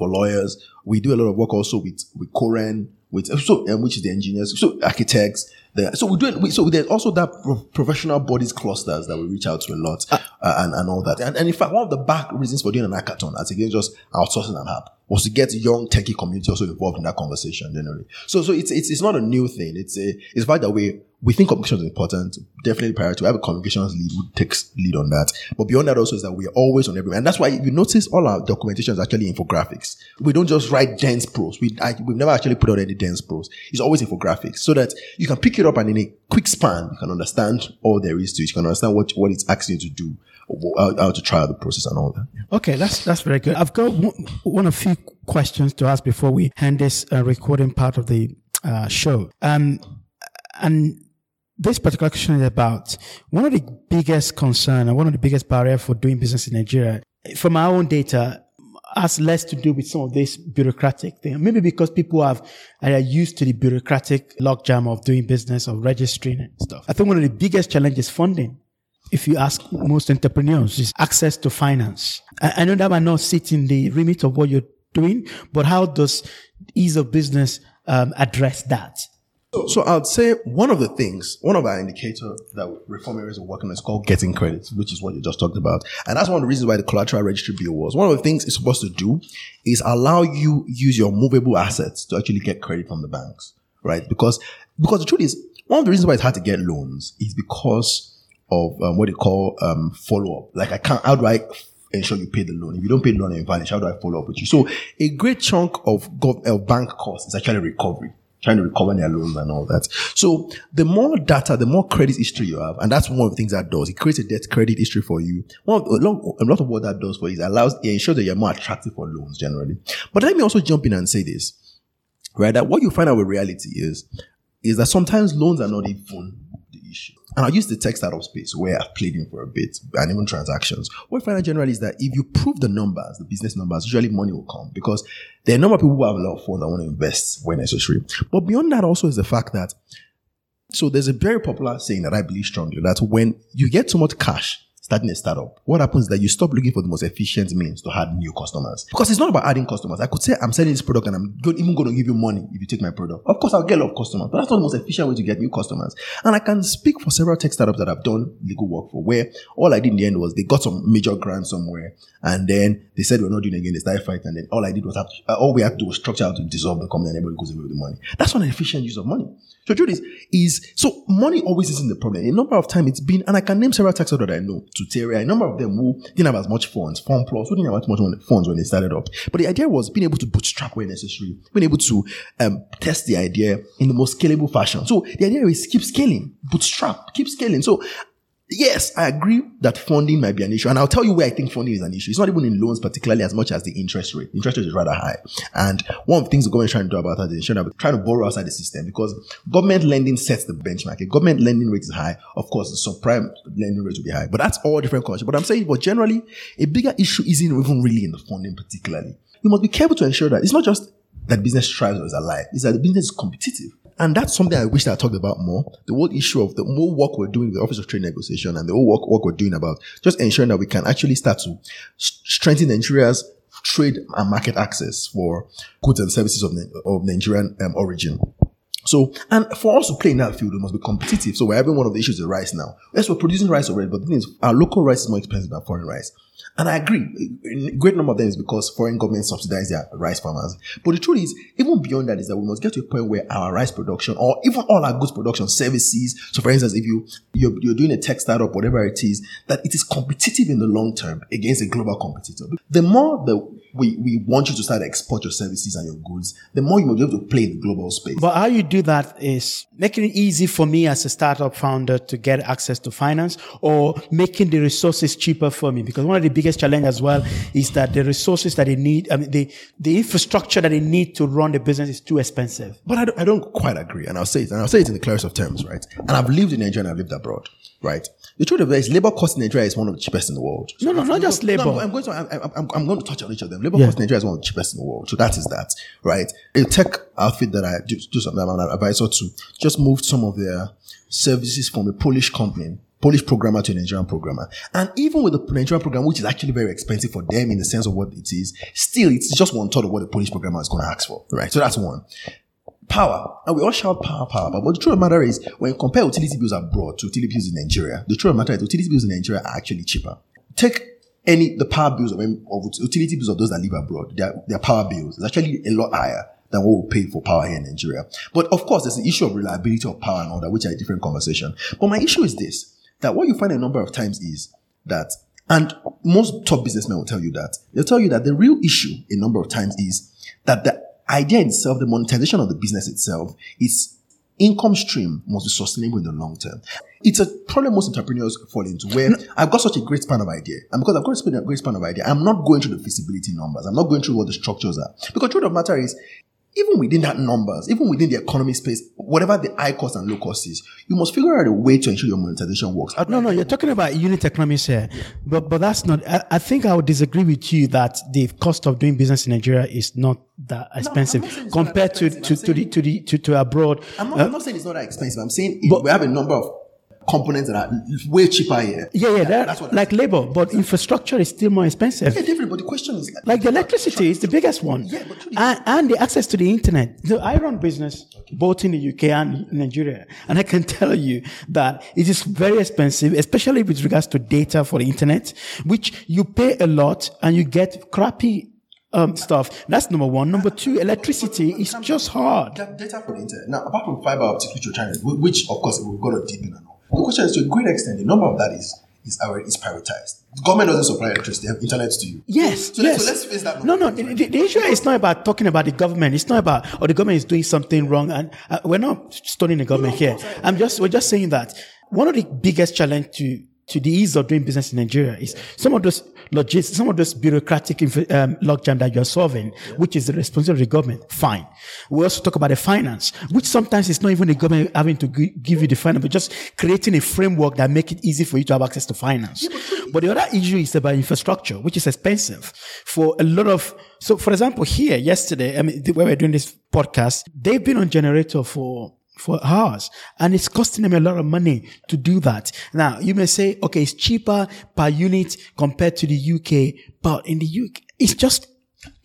for lawyers. We do a lot of work also with, with COREN, with, so, um, which is the engineers, so architects, there. So we do so there's also that professional bodies clusters that we reach out to a lot uh, and, and all that. And, and in fact, one of the back reasons for doing an hackathon, as against just outsourcing an app, was to get young techie community also involved in that conversation generally. So, so it's, it's, it's not a new thing. It's a, it's by the way, we think communication is important. Definitely priority. We have a communications lead who takes lead on that. But beyond that also is that we're always on everywhere. And that's why you notice all our documentation is actually infographics. We don't just write dense prose. We, I, we've never actually put out any dense prose. It's always infographics so that you can pick it up and in a quick span, you can understand all there is to it. You can understand what, what it's asking you to do, how, how to try out the process and all that. Okay. That's, that's very good. I've got one, one of few questions to ask before we end this uh, recording part of the uh, show. Um, and this particular question is about one of the biggest concern and one of the biggest barrier for doing business in Nigeria. From our own data, has less to do with some of this bureaucratic thing. Maybe because people have are used to the bureaucratic logjam of doing business or registering and stuff. I think one of the biggest challenges is funding. If you ask most entrepreneurs, is access to finance. I, know that might not sit in the remit of what you're doing, but how does ease of business um, address that? So, so I'd say one of the things, one of our indicators that reform areas are working on is called getting credit, which is what you just talked about. And that's one of the reasons why the collateral registry bill was. One of the things it's supposed to do is allow you use your movable assets to actually get credit from the banks, right? Because, because the truth is, one of the reasons why it's hard to get loans is because of um, what they call um, follow up. Like I can't, how do I ensure you pay the loan? If you don't pay the loan and vanish, how do I follow up with you? So a great chunk of, gov- of bank costs is actually recovery trying to recover their loans and all that. So the more data, the more credit history you have, and that's one of the things that does. It creates a debt credit history for you. One of, a, lot, a lot of what that does for you is allows, it ensures that you're more attractive for loans generally. But let me also jump in and say this, right? That what you find out with reality is, is that sometimes loans are not even the. And I'll use the tech startup space where I've played in for a bit and even transactions. What I find out generally is that if you prove the numbers, the business numbers, usually money will come because there are a number of people who have a lot of funds that want to invest when necessary. But beyond that also is the fact that, so there's a very popular saying that I believe strongly that when you get too much cash, starting a startup, what happens is that you stop looking for the most efficient means to add new customers. Because it's not about adding customers. I could say I'm selling this product and I'm even going to give you money if you take my product. Of course, I'll get a lot of customers, but that's not the most efficient way to get new customers. And I can speak for several tech startups that I've done legal work for, where all I did in the end was they got some major grant somewhere, and then they said we're not doing it again. They started fighting, and then all I did was have to, all we had to do was structure out to dissolve the company, and everybody goes away with the money. That's not an efficient use of money. So truth is, is so money always isn't the problem. A number of times it's been, and I can name several tax that I know, to Tuteria, a number of them who didn't have as much funds, Fund Plus, who didn't have as much funds when they started up. But the idea was being able to bootstrap where necessary, being able to um, test the idea in the most scalable fashion. So the idea is keep scaling, bootstrap, keep scaling. So Yes, I agree that funding might be an issue. And I'll tell you where I think funding is an issue. It's not even in loans, particularly as much as the interest rate. The interest rate is rather high. And one of the things the government is trying to do about that is trying to borrow outside the system because government lending sets the benchmark. If government lending rate is high, of course, the subprime lending rate will be high. But that's all different culture. But I'm saying, but generally, a bigger issue isn't even really in the funding particularly. You must be careful to ensure that it's not just that business thrives or is alive. It's that the business is competitive. And that's something I wish I talked about more. The whole issue of the more work we're doing with the Office of Trade Negotiation and the whole work, work we're doing about just ensuring that we can actually start to strengthen Nigeria's trade and market access for goods and services of, of Nigerian um, origin. So, and for us to play in that field, we must be competitive. So we're having one of the issues with rice now. Yes, we're producing rice already, but the thing is, our local rice is more expensive than foreign rice. And I agree. A great number of them is because foreign governments subsidize their rice farmers. But the truth is, even beyond that, is that we must get to a point where our rice production, or even all our goods production services. So, for instance, if you you're, you're doing a tech startup, whatever it is, that it is competitive in the long term against a global competitor. The more the we, we want you to start to export your services and your goods, the more you will be able to play in the global space. But how you do that is making it easy for me as a startup founder to get access to finance or making the resources cheaper for me. Because one of the biggest challenge as well is that the resources that they need, I mean, the, the infrastructure that they need to run the business is too expensive. But I don't, I don't quite agree. And I'll say it, and I'll say it in the clearest of terms, right? And I've lived in Nigeria and I've lived abroad, right? The truth of it is, labor cost in Nigeria is one of the cheapest in the world. No, no, not just labor. No, I'm, going to, I'm, I'm, I'm, going to touch on each of them. Labor yeah. cost in Nigeria is one of the cheapest in the world. So that is that, right? A tech outfit that I do, do something, I'm an advisor to, just moved some of their services from a Polish company Polish programmer to a Nigerian programmer. And even with the Nigerian program, which is actually very expensive for them in the sense of what it is, still it's just one third of what the Polish programmer is going to ask for, right? So that's one power. And we all shout power, power, but the truth of the matter is, when you compare utility bills abroad to utility bills in Nigeria, the truth of the matter is utility bills in Nigeria are actually cheaper. Take any, the power bills of, of utility bills of those that live abroad, their, their power bills is actually a lot higher than what we pay for power here in Nigeria. But of course, there's the issue of reliability of power and all that, which are a different conversation. But my issue is this, that what you find a number of times is that, and most top businessmen will tell you that, they'll tell you that the real issue a number of times is that the idea itself, the monetization of the business itself, its income stream must be sustainable in the long term. It's a problem most entrepreneurs fall into where I've got such a great span of idea. And because I've got a great span of idea, I'm not going through the feasibility numbers. I'm not going through what the structures are. Because truth of the matter is, even within that numbers, even within the economy space, whatever the high cost and low cost is, you must figure out a way to ensure your monetization works. No, no, you're talking about unit economics here, but but that's not. I, I, think I would disagree with you that the cost of doing business in Nigeria is not that expensive no, compared to to, to the to the to, to abroad. I'm not, uh, I'm not saying it's not that expensive. I'm saying but, we have a number of components that are way cheaper here. Yeah, yeah, that, that's what like labor, but infrastructure is still more expensive. Yeah, different. But the question is like the electricity is the biggest one. Yeah, but and, and the access to the internet. So I run business both in the UK and Nigeria, and I can tell you that it is very expensive, especially with regards to data for the internet, which you pay a lot and you get crappy um, stuff. That's number one. Number two, electricity is just hard. Data for the internet. Now, apart from fiber optic, which you're trying to, which of course we've got to deep in and. The question is to a great extent, the number of that is is already is prioritized. The government doesn't supply electricity, they have internet to you. Yes, so, yes. Let's, so let's face that. No, no. The, the, issue is not about talking about the government. It's not about or the government is doing something wrong, and uh, we're not stoning the government no, here. I'm just we're just saying that one of the biggest challenge to to the ease of doing business in Nigeria is some of those logistics, some of those bureaucratic um, logjam that you're solving, which is the responsibility of the government. Fine. We also talk about the finance, which sometimes it's not even the government having to g- give you the finance, but just creating a framework that make it easy for you to have access to finance. But, the other issue is about infrastructure, which is expensive for a lot of so, for example, here yesterday, I mean, where we're doing this podcast, they've been on generator for for hours and it's costing them a lot of money to do that. Now you may say, okay, it's cheaper per unit compared to the UK, but in the UK, it's just,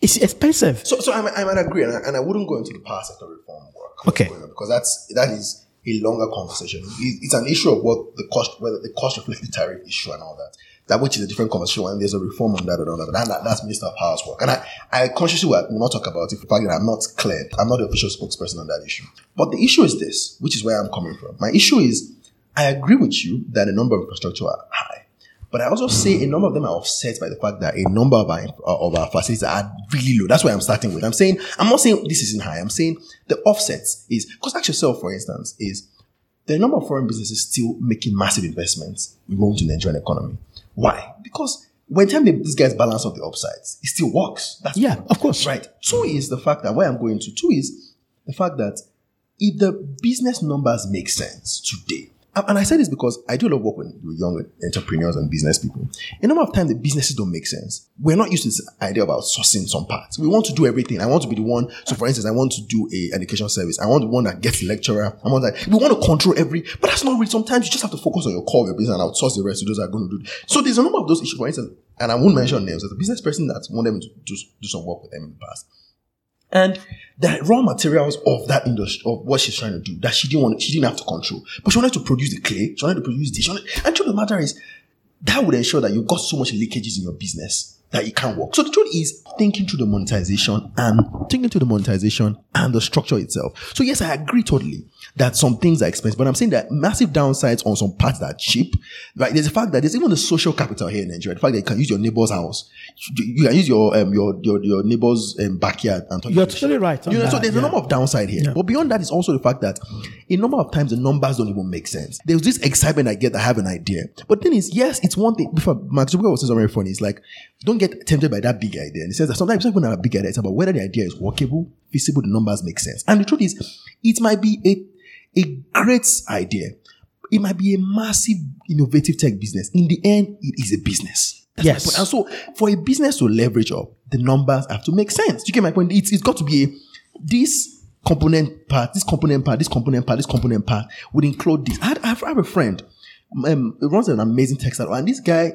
it's expensive. So, so I, I might agree, and I, and I wouldn't go into the power sector reform work. Okay. Because that's that is a longer conversation. It's an issue of what the cost, whether the cost reflected tariff issue and all that. That which is a different conversation. And there's a reform on that all that. But that, that's Minister of Power's work. And I, I consciously will not talk about it. The fact that I'm not clear. I'm not the official spokesperson on that issue. But the issue is this, which is where I'm coming from. My issue is, I agree with you that the number of infrastructure are high. But I also say a number of them are offset by the fact that a number of our, uh, of our facilities are really low. That's why I'm starting with. I'm saying, I'm not saying this isn't high. I'm saying the offsets is, because ask yourself, for instance, is the number of foreign businesses still making massive investments into the Nigerian economy. Why? Because when time these guys balance out the upsides, it still works. That's Yeah, of course. Right. Two is the fact that where I'm going to, two is the fact that if the business numbers make sense today, and I say this because I do a lot of work with young entrepreneurs and business people. A number of times the businesses don't make sense. We're not used to this idea about sourcing some parts. We want to do everything. I want to be the one. So for instance, I want to do a education service. I want the one that gets lecturer. I want that. We want to control every, but that's not really. Sometimes you just have to focus on your core of your business and outsource the rest to those that are going to do. it. So there's a number of those issues. For instance, and I won't mention names. There's a business person that wanted me to do, do some work with them in the past. And the raw materials of that industry, of what she's trying to do, that she didn't want, she didn't have to control. But she wanted to produce the clay, she wanted to produce this. Wanted, and truth of the matter is, that would ensure that you've got so much leakages in your business that it can't work. So the truth is thinking through the monetization and thinking through the monetization and the structure itself. So yes, I agree totally that some things are expensive, but I'm saying that massive downsides on some parts that are cheap. Right? There's the fact that there's even the social capital here in Nigeria. The fact that you can use your neighbor's house, you can use your um, your your, your neighbor's um, backyard and talk You're to totally right You know, so there's yeah. a number of downside here. But beyond that is also the fact that a number of times the numbers don't even make sense. There's this excitement I get. I have an idea, but then is yes, it's one thing. Before Mark Zuckerberg was saying something very funny. It's like don't get tempted by that big idea. And he says that sometimes it's not even a big idea. It's about whether the idea is workable, feasible, the numbers make sense. And the truth is, it might be a a great idea. It might be a massive, innovative tech business. In the end, it is a business. That's Yes. my point. And so, for a business to leverage up, the numbers have to make sense. You get my point? It's, it's got to be a, this component part, this component part, this component part, this component part would include this. I, had, I have a friend, um, who runs an amazing tech startup, and this guy,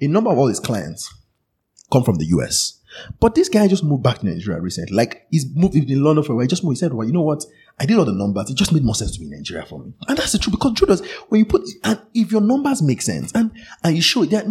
a number of all his clients come from the US. But this guy just moved back to Nigeria recently. Like he's moved he's been in London for a while. He just moved. He said, Well, you know what? I did all the numbers. It just made more sense to be in Nigeria for me. And that's the truth. Because is, when you put and if your numbers make sense and and you show it, are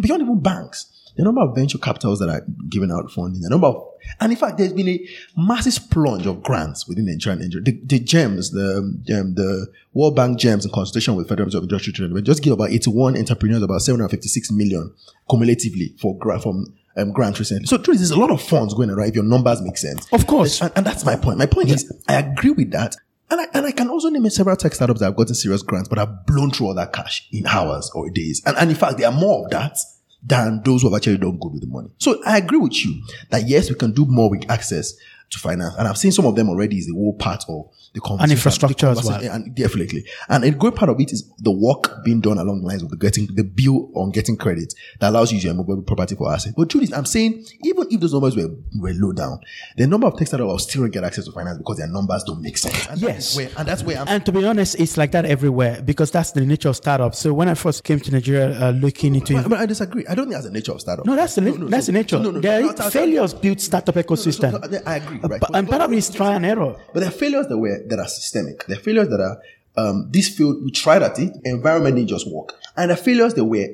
beyond even banks, the number of venture capitals that are giving out funding, the number of and in fact, there's been a massive plunge of grants within the Nigerian Nigeria. The, the GEMS, the um, the World Bank GEMS in consultation with Federal Reserve Industrial Trade, just give about 81 entrepreneurs about 756 million cumulatively for gra- from um, grants recently. So, truth is, there's a lot of funds going around if your numbers make sense. Of course. And, and that's my point. My point is, I agree with that. And I, and I can also name several tech startups that have gotten serious grants, but have blown through all that cash in hours or days. And, and in fact, there are more of that than those who have actually done good with the money. So I agree with you that yes, we can do more with access to finance. And I've seen some of them already is the whole part of the conversation. And infrastructure the as well. And definitely. And a great part of it is the work being done along the lines of the getting, the bill on getting credit that allows you to use your mobile property for asset. But truth is, I'm saying, even if those numbers were, were low down, the number of tech startups will still get access to finance because their numbers don't make sense. And Yes. is where, and that's where I'm And to be honest, it's like that everywhere because that's the nature of startups. So when I first came to Nigeria, uh, looking into But, but I disagree. I don't think that's the nature of startup. no, that's the na- that's so- the nature. no, no, there no, no, no, failures built startup ecosystem, I agree, right? But- and part of it is try and error. But there are failures that were that are systemic. There are failures that are um, this field we tried at it, environment didn't just work, and there are failures that were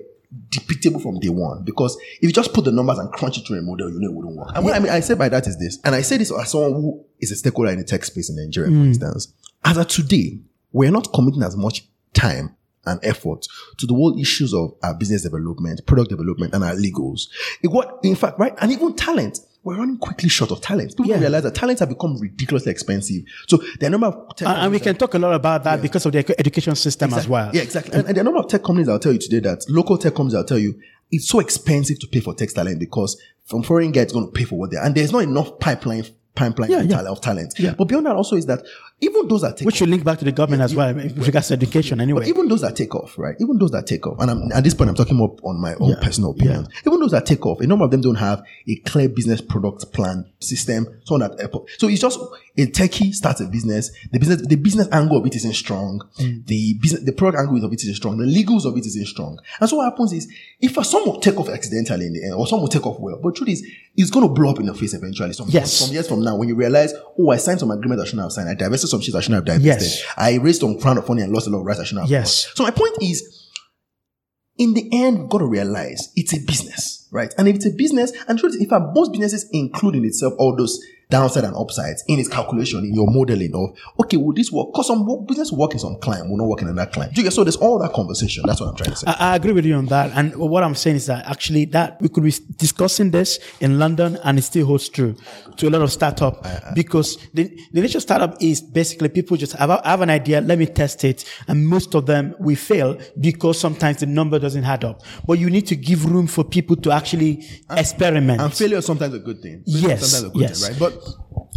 depictable from day one. Because if you just put the numbers and crunch it through a model, you know it wouldn't work. And what I mean, I say by that is this, and I say this as someone who is a stakeholder in the tech space in Nigeria, for instance. As of today, we're not committing as much time and effort to the whole issues of our business development, product development, and our legals. It, what, in fact, right, and even talent. We're running quickly short of talent. People Yeah. realize that talents have become ridiculously expensive. So the number of tech And, and we can talk a lot about that because of the education system as well. Yeah, exactly. And, and are number of tech companies I'll tell you today that local tech companies I'll tell you it's so expensive to pay for tech talent because from foreign guys going to pay for what they are. And there's not enough pipeline pipeline Yeah, of, yeah. talent, of talent. Yeah. But beyond that also is that even those that take off. which should link back to the government as well with regards to education anyway. But even those that take off, right? Even those that take off, and I'm, at this point, I'm talking more on my own Yeah. personal opinions. Even those that take off, a number of them don't have a clear business product plan system. So that so it's just a techie starts a business. The business, the business angle of it isn't strong. Mm. The business, the product angle of it isn't strong. The legals of it isn't strong. And so what happens is, if some will take off accidentally in the end, or some will take off well, but truth is, it's going to blow up in your face eventually. Some, Yes. some years from now, when you realize, oh, I signed some agreement I shouldn't have signed. I divested some shit I shouldn't have divested. Yes. I raised some crown of money and lost a lot of rights I shouldn't have. Yes. lost. So my point is, in the end, we've got to realize it's a business, right? And if it's a business, and truth is, if our most businesses include in itself all those downside and upsides in its calculation, in your modeling of, okay, will this work? Because some business work in some client, will not work in another client. Do you get- So there's all that conversation. That's what I'm trying to say. I, I agree with you on that. And what I'm saying is that actually that we could be discussing this in London and it still holds true to a lot of startup uh, uh. because the, the nature of startup is basically people just have, have an idea, let me test it. And most of them we fail because sometimes the number doesn't add up. But you need to give room for people to actually experiment. And failure is sometimes a good thing. Failure Yes, sometimes a good yes. thing, right? But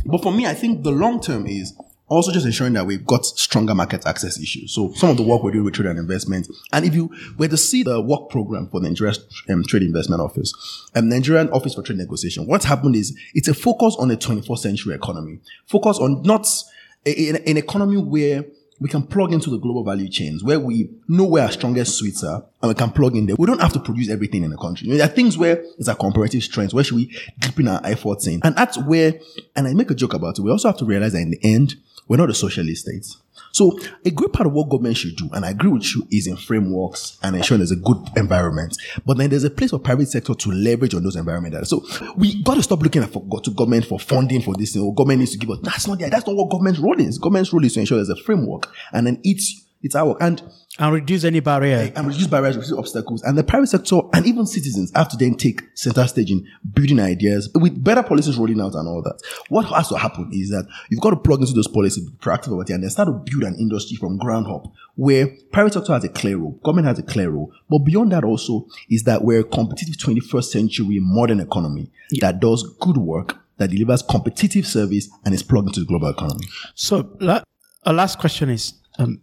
but for me, I think the long term is also just ensuring that we've got stronger market access issues. So some of the work we're doing with trade and investment, and if you were to see the work program for the Nigerian um, Trade Investment Office, um, Nigerian Office for Trade Negotiation, what's happened is it's a focus on the 21st century economy, focus on not a- a- an economy where we can plug into the global value chains where we know where our strongest suites are and we can plug in there. We don't have to produce everything in the country. You know, there are things where it's our comparative strengths. Where should we deepen our efforts in? And that's where, and I make a joke about it. We also have to realize that in the end, we're not a socialist state. So a great part of what government should do, and I agree with you, is in frameworks and ensuring there's a good environment. But then there's a place for private sector to leverage on those environments. So we got to stop looking at for, to government for funding for this. thing, Or government needs to give us. That's not the, that's not what government's role is. Government's role is to ensure there's a framework, and then it's it's our work. And and reduce any barrier. and reduce barriers, reduce obstacles. And the private sector and even citizens have to then take center stage in building ideas with better policies rolling out and all that. What has to happen is that you've got to plug into those policies, be proactive about it, and then start to build an industry from ground up where private sector has a clear role, government has a clear role. But beyond that also is that we're a competitive 21st century modern economy that does good work, that delivers competitive service and is plugged into the global economy. So, la- our last question is, um,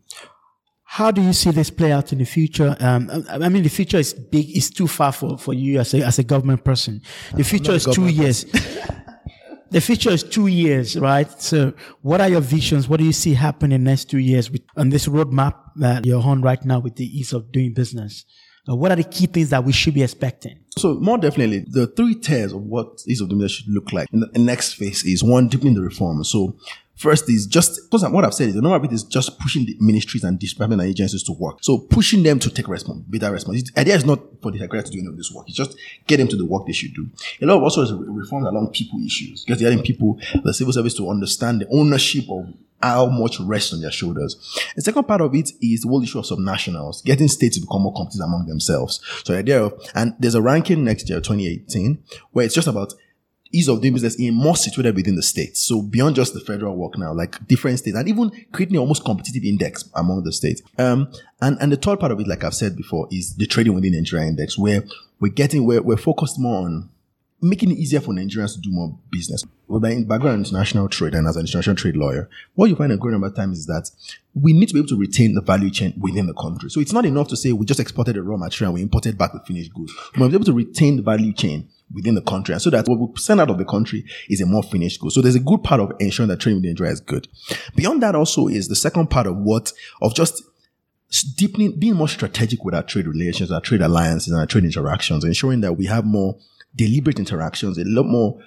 how do you see this play out in the future? Um, I, mean, the future is big; it's too far for, for you as a as a government person. The future is two years. the future is two years, right? So, what are your visions? What do you see happen in the next two years with on this roadmap that you're on right now with the ease of doing business? Uh, what are the key things that we should be expecting? So more definitely, the three tiers of what ease of doing business should look like in the next phase is one, deepening the reform. So first is just, because what I've said is the number of it is just pushing the ministries and department and agencies to work. So pushing them to take response, better response. The idea is not for the secretary to do any of this work. It's just get them to the work they should do. A lot of also is reforms along people issues. Just getting people, the civil service to understand the ownership of how much rests on their shoulders. The second part of it is the whole issue of subnationals, getting states to become more competitive among themselves. So the idea of, and there's a ranking next year, 2018, where it's just about ease of doing business in more situated within the states. So beyond just the federal work now, like different states and even creating almost competitive index among the states. Um, and, and the third part of it, like I've said before, is the trading within Nigeria index where we're getting, where we're focused more on making it easier for Nigerians to do more business. Well, by the background international trade and as an international trade lawyer, what you find a great number of times is that we need to be able to retain the value chain within the country. So it's not enough to say we just exported the raw material and we imported back the finished goods. We must be able to retain the value chain within the country. And so that what we send out of the country is a more finished good. So there's a good part of ensuring that trading with Nigeria is good. Beyond that also is the second part of what, of just deepening, being more strategic with our trade relations, our trade alliances, and our trade interactions, ensuring that we have more deliberate interactions, a lot more,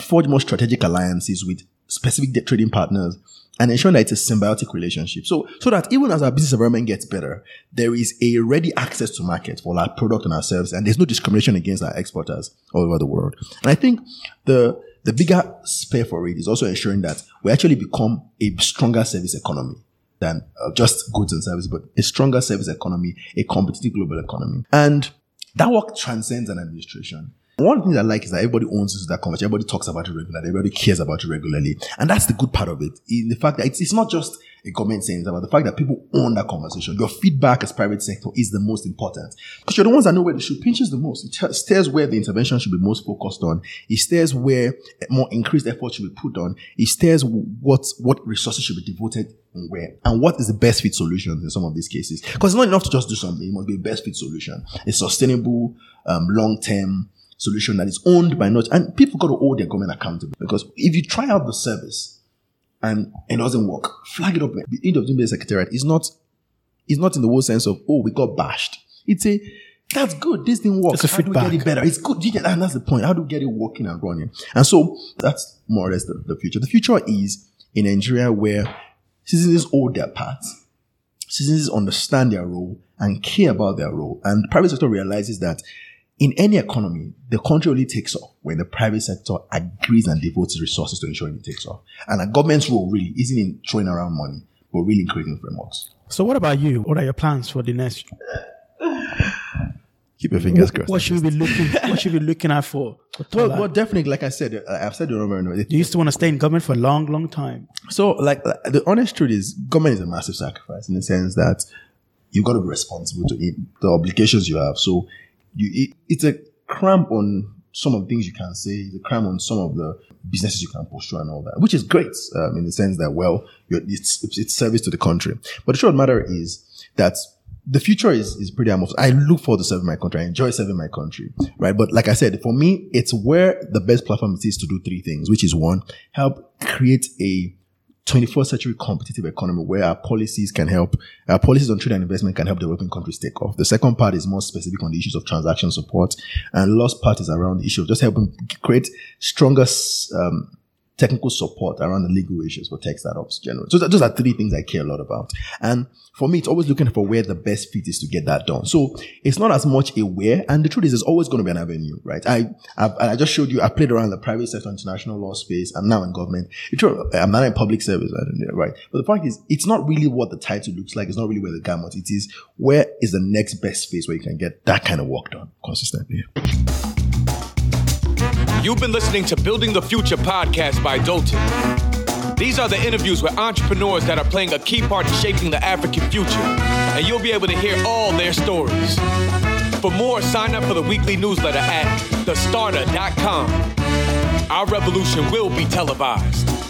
forge more strategic alliances with specific trading partners, and ensuring that it's a symbiotic relationship. So, so that even as our business environment gets better, there is a ready access to market for our product and our service, and there's no discrimination against our exporters all over the world. And I think the the bigger spare for it is also ensuring that we actually become a stronger service economy than uh, just goods and services, but a stronger service economy, a competitive global economy. And that work transcends an administration. One of the things I like is that everybody owns this, that conversation. Everybody talks about it regularly. Everybody cares about it regularly. And that's the good part of it. In the fact that it's, it's not just a government saying about the fact that people own that conversation. Your feedback as private sector is the most important because you're the ones that know where the shoe pinches the most. It steers where the intervention should be most focused on. It steers where more increased effort should be put on. It steers what, what resources should be devoted and where and what is the best fit solutions in some of these cases. Because it's not enough to just do something. It must be a best fit solution, a sustainable, um, long term solution that is owned by not, and people got to hold their government accountable because if you try out the service, and it doesn't work, flag it up. The end of the secretariat is not is not in the whole sense of oh we got bashed. It's a that's good. This didn't work. It's a How do we get it better? It's good. And that's the point. How do we get it working and running? And so that's more or less the, the future. The future is in Nigeria where citizens hold their parts, citizens understand their role and care about their role, and the private sector realizes that in any economy, the country only takes off when the private sector agrees and devotes resources to ensuring it takes off. And a government's role really isn't in throwing around money, but really in creating frameworks. So, what about you? What are your plans for the next? Keep your fingers crossed. What should we be looking? What should we be looking at for? for Well, well, definitely, like I said, I- I've said it over and over. Do you still want to stay in government for a long, long time? So, like, like, the honest truth is, government is a massive sacrifice in the sense that you've got to be responsible to it, the obligations you have. So, you it, it's a cramp on some of the things you can say, it's a cramp on some of the businesses you can pursue and all that, which is great um, in the sense that, well, it's it's service to the country. But the short matter is that the future is, is pretty amorphous. I look forward to serving my country. I enjoy serving my country, right? But like I said, for me, it's where the best platform is to do three things, which is one, help create a 21st century competitive economy where our policies can help, our policies on trade and investment can help developing countries take off. The second part is more specific on the issues of transaction support. And the last part is around the issue of just helping create stronger, um, technical support around the legal issues for tech startups generally. So those are three things I care a lot about. And for me, it's always looking for where the best fit is to get that done. So it's not as much a where. And the truth is, there's always going to be an avenue, right? I, I've, I just showed you, I played around the private sector, international law space. I'm now in government. I'm not in public service, right? But the fact is, it's not really what the title looks like. It's not really where the gamut. It is where is the next best space where you can get that kind of work done consistently. You've been listening to Building the Future podcast by Dotun. These are the interviews with entrepreneurs that are playing a key part in shaping the African future, and you'll be able to hear all their stories. For more, sign up for the weekly newsletter at thestarta.com. Our revolution will be televised.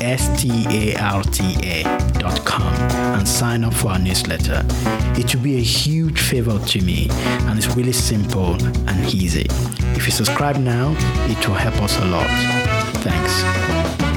S T A R T A.com and sign up for our newsletter. It will be a huge favor to me and it's really simple and easy. If you subscribe now, it will help us a lot. Thanks.